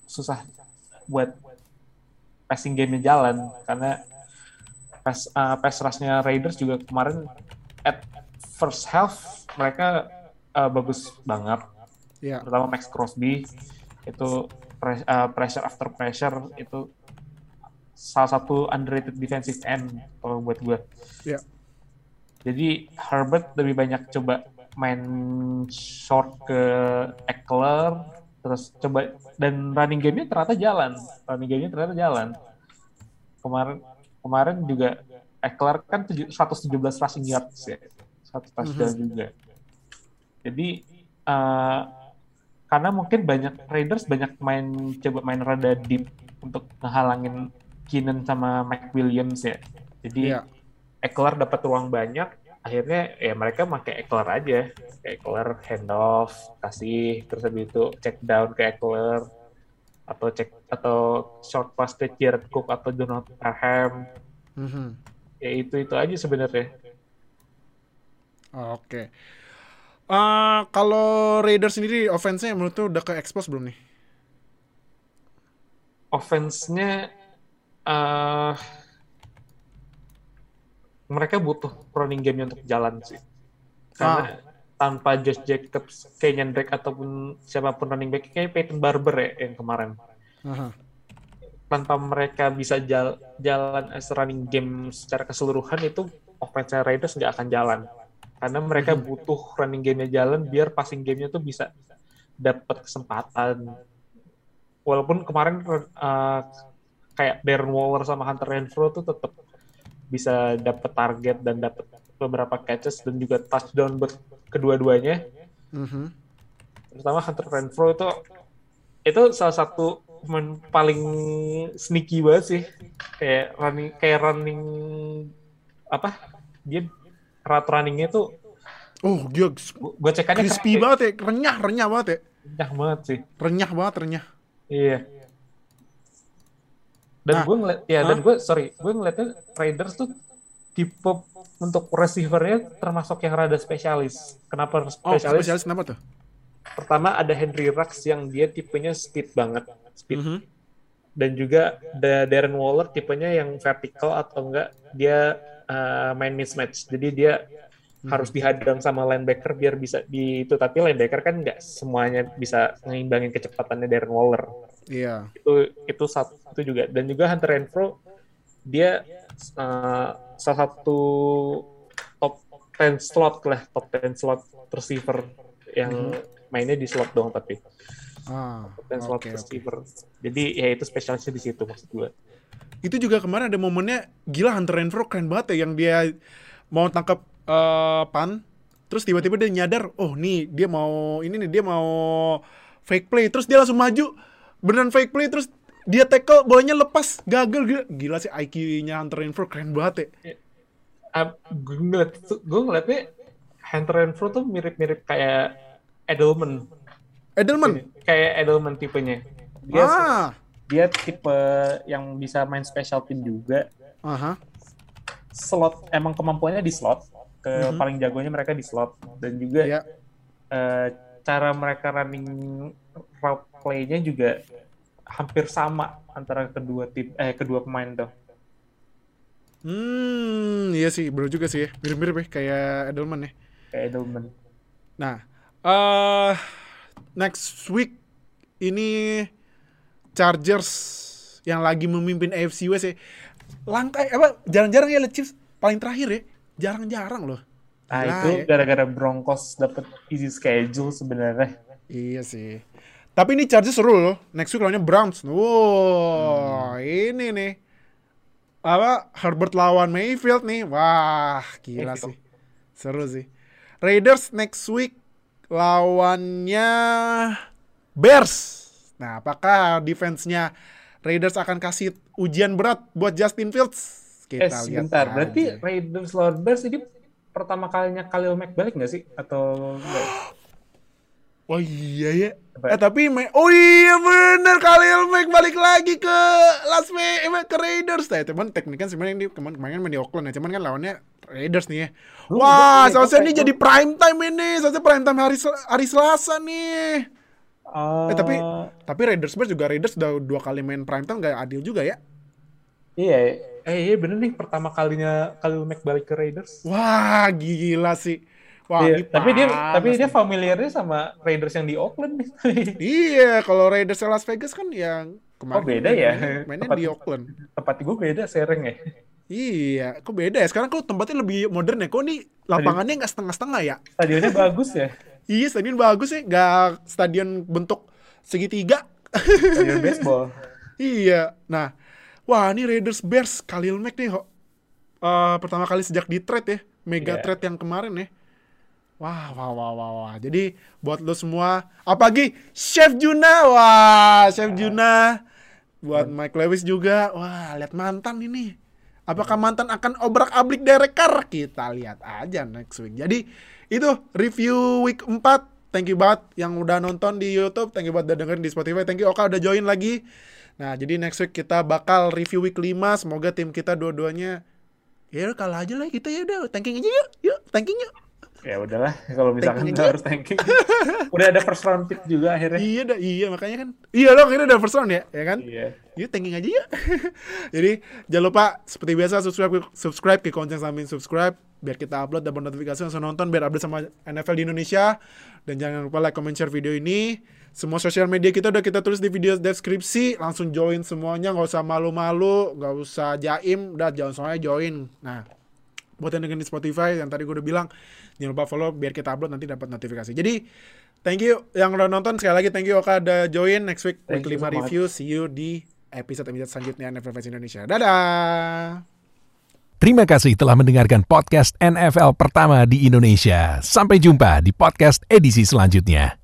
susah buat passing game-nya jalan karena pass eh, pass rush-nya Raiders juga kemarin at first half mereka eh, bagus banget. ya Terutama Max Crosby itu pres- eh, pressure after pressure itu salah satu underrated defensive end kalau buat gue. ya Jadi Herbert lebih banyak coba main short ke Eckler, terus coba dan running game-nya ternyata jalan. Running game-nya ternyata jalan. Kemarin kemarin juga Eckler kan tujuh- 117 rushing yards ya. Satu touchdown juga. Jadi eh, karena mungkin banyak Raiders banyak main coba main rada deep untuk ngehalangin Keenan sama Mike Williams ya. Jadi ya Eckler dapat ruang banyak, akhirnya ya mereka pakai Eckler aja. Kayak Eckler handoff, kasih terus habis itu check down ke Eckler atau check atau short pass ke Jared Cook atau Donald Parham. Mhm. Ya itu itu aja sebenarnya. oke Eh, kalau Raiders sendiri offense-nya menurut tuh udah ke expose belum nih Offense-nya eh mereka butuh running game untuk jalan sih. Karena tanpa Josh Jacobs, Kenyan Drake ataupun siapa pun running back kayak Peyton Barber ya yang kemarin. Aha. tanpa mereka bisa jal- jalan as running game secara keseluruhan itu offense Raiders nggak akan jalan karena mereka butuh running game-nya jalan biar passing game-nya tuh bisa dapat kesempatan walaupun kemarin uh, kayak Darren Waller sama Hunter Renfro tuh tetap bisa dapat target dan dapat beberapa catches dan juga touchdown buat kedua-duanya. Mhm. terutama Hunter Renfro itu itu salah satu pemain paling sneaky banget sih. Kayak running kayak running apa? Dia route runningnya tuh oh gila gue cekannya crispy kayak- banget ya renyah renyah banget ya. Kencang banget sih. Renyah banget renyah. Iya dan Nah, gue ngeliat ya dan hah? gue sorry gue ngeliatnya Raiders tuh tipe untuk receivernya termasuk yang rada spesialis. Kenapa oh spesialis? spesialis kenapa tuh? Pertama ada Henry Rux yang dia tipenya speed banget speed. Mhm. dan juga ada Darren Waller tipenya yang vertical atau enggak dia uh, main mismatch. Jadi dia harus dihadang sama linebacker biar bisa di itu. Tapi linebacker kan nggak semuanya bisa ngeimbangin kecepatannya Darren Waller Iya. itu itu satu itu juga. Dan juga Hunter Renfro dia uh, salah satu top 10 slot lah top 10 slot receiver yang mainnya di slot dong tapi. Ah, top 10 slot receiver. Jadi ya itu spesialisnya di situ maksud gue Itu juga kemarin ada momennya gila Hunter Renfro keren banget ya yang dia mau tangkap eh, pan terus tiba-tiba dia nyadar oh nih dia mau ini nih dia mau fake play terus dia langsung maju beneran fake play terus dia tackle bolanya lepas gagal gila, gila sih IQ-nya Hunter Renfro keren banget ya. Ah, gue ngeliat gue ngeliatnya Hunter Renfro tuh mirip-mirip kayak Edelman Edelman. kayak Edelman tipenya dia ah, Dia tipe yang bisa main special team juga. aha. Slot emang kemampuannya di slot. Ke Mhm. paling jagonya mereka di slot dan juga Ya. eh, cara mereka running route play-nya juga hampir sama antara kedua tim eh kedua pemain tuh. Hmm, iya sih, bener juga sih ya. Mirip-mirip ya kayak Edelman ya. Kayak Edelman. Nah, eh next week ini Chargers yang lagi memimpin AFC West ya. Langkai apa jarang-jarang ya Chiefs paling terakhir ya. Jarang-jarang loh. Nah, Gila itu ya. gara-gara Broncos dapet easy schedule sebenarnya. Iya sih. Tapi ini Chargers seru loh. Next week lawannya Browns. Wow, ini nih. Apa Herbert lawan Mayfield nih. Wah, gila sih. Seru sih. Raiders next week lawannya Bears. Nah, apakah defense-nya Raiders akan kasih ujian berat buat Justin Fields? eh, Kita lihat sebentar. Berarti aja. Raiders lawan Bears ini pertama kalinya Khalil Mack balik nggak sih? Atau? Oh iya ya. Apa? Eh tapi Ma- oh iya bener Khalil Mack balik lagi ke Las Vegas ke Raiders. Nah, cuman tekniknya sebenarnya ini kemarin kemarin main di Oakland ya. Cuman kan lawannya Raiders nih ya. Lu Wah, seharusnya ini jadi prime time ini. Seharusnya prime time hari Sel- hari Selasa nih. Eh tapi tapi Raiders Bears juga Raiders udah dua kali main prime time gak adil juga ya. Iya, eh iya bener nih pertama kalinya Khalil Mack balik ke Raiders. Wah, gila sih. Wah, Iya, ini tapi dia tapi dia familiarnya sama Raiders yang di Oakland nih. Iya, kalau Raiders Las Vegas kan yang kemarin Oh, beda ya? mainnya- Tempat- di Oakland. Tempat gue beda sereng ya. Iya, kok beda ya? Sekarang kok tempatnya lebih modern ya? Kok nih lapangannya nggak setengah-setengah ya? Stadionnya bagus ya. Iya, stadion bagus ya, nggak stadion bentuk segitiga. Stadion baseball. iya. Nah, wah ini Raiders Bears Khalil Mack nih, kok. Eh, pertama kali sejak di trade ya, mega Iya. trade yang kemarin ya. Wah, wah, wah, wah, wah. Jadi buat lo semua, apalagi Chef Juna, wah, Chef Juna. Buat Mike Lewis juga, wah, lihat mantan ini. Apakah mantan akan obrak-abrik Derek Carr? Kita lihat aja next week. Jadi itu review week 4. Thank you banget yang udah nonton di YouTube. Thank you banget udah dengerin di Spotify. Thank you Oka udah join lagi. Nah, jadi next week kita bakal review week 5. Semoga tim kita dua-duanya ya kalah aja lah kita ya udah tanking aja yuk. Yuk, tanking yuk. Ya udahlah kalau misalkan Tanking harus tanking. Udah ada first round pick juga akhirnya. Iya dah, iya makanya kan. Iya loh, akhirnya udah first round ya, ya kan? Iya. Yuk tanking aja yuk. Jadi jangan lupa seperti biasa subscribe subscribe ke konten samping subscribe biar kita upload dapat notifikasi langsung nonton biar update sama NFL di Indonesia dan jangan lupa like comment share video ini semua sosial media kita udah kita tulis di video deskripsi langsung join semuanya nggak usah malu-malu nggak usah jaim udah jangan soalnya join nah buat yang dengerin di Spotify yang tadi gue udah bilang jangan lupa follow biar kita upload nanti dapat notifikasi jadi thank you yang udah nonton sekali lagi thank you Oka udah join next week week Thank 5 so much. review see you di episode-episode selanjutnya NFL Fans Indonesia dadah Terima kasih telah mendengarkan podcast NFL pertama di Indonesia. Sampai jumpa di podcast edisi selanjutnya.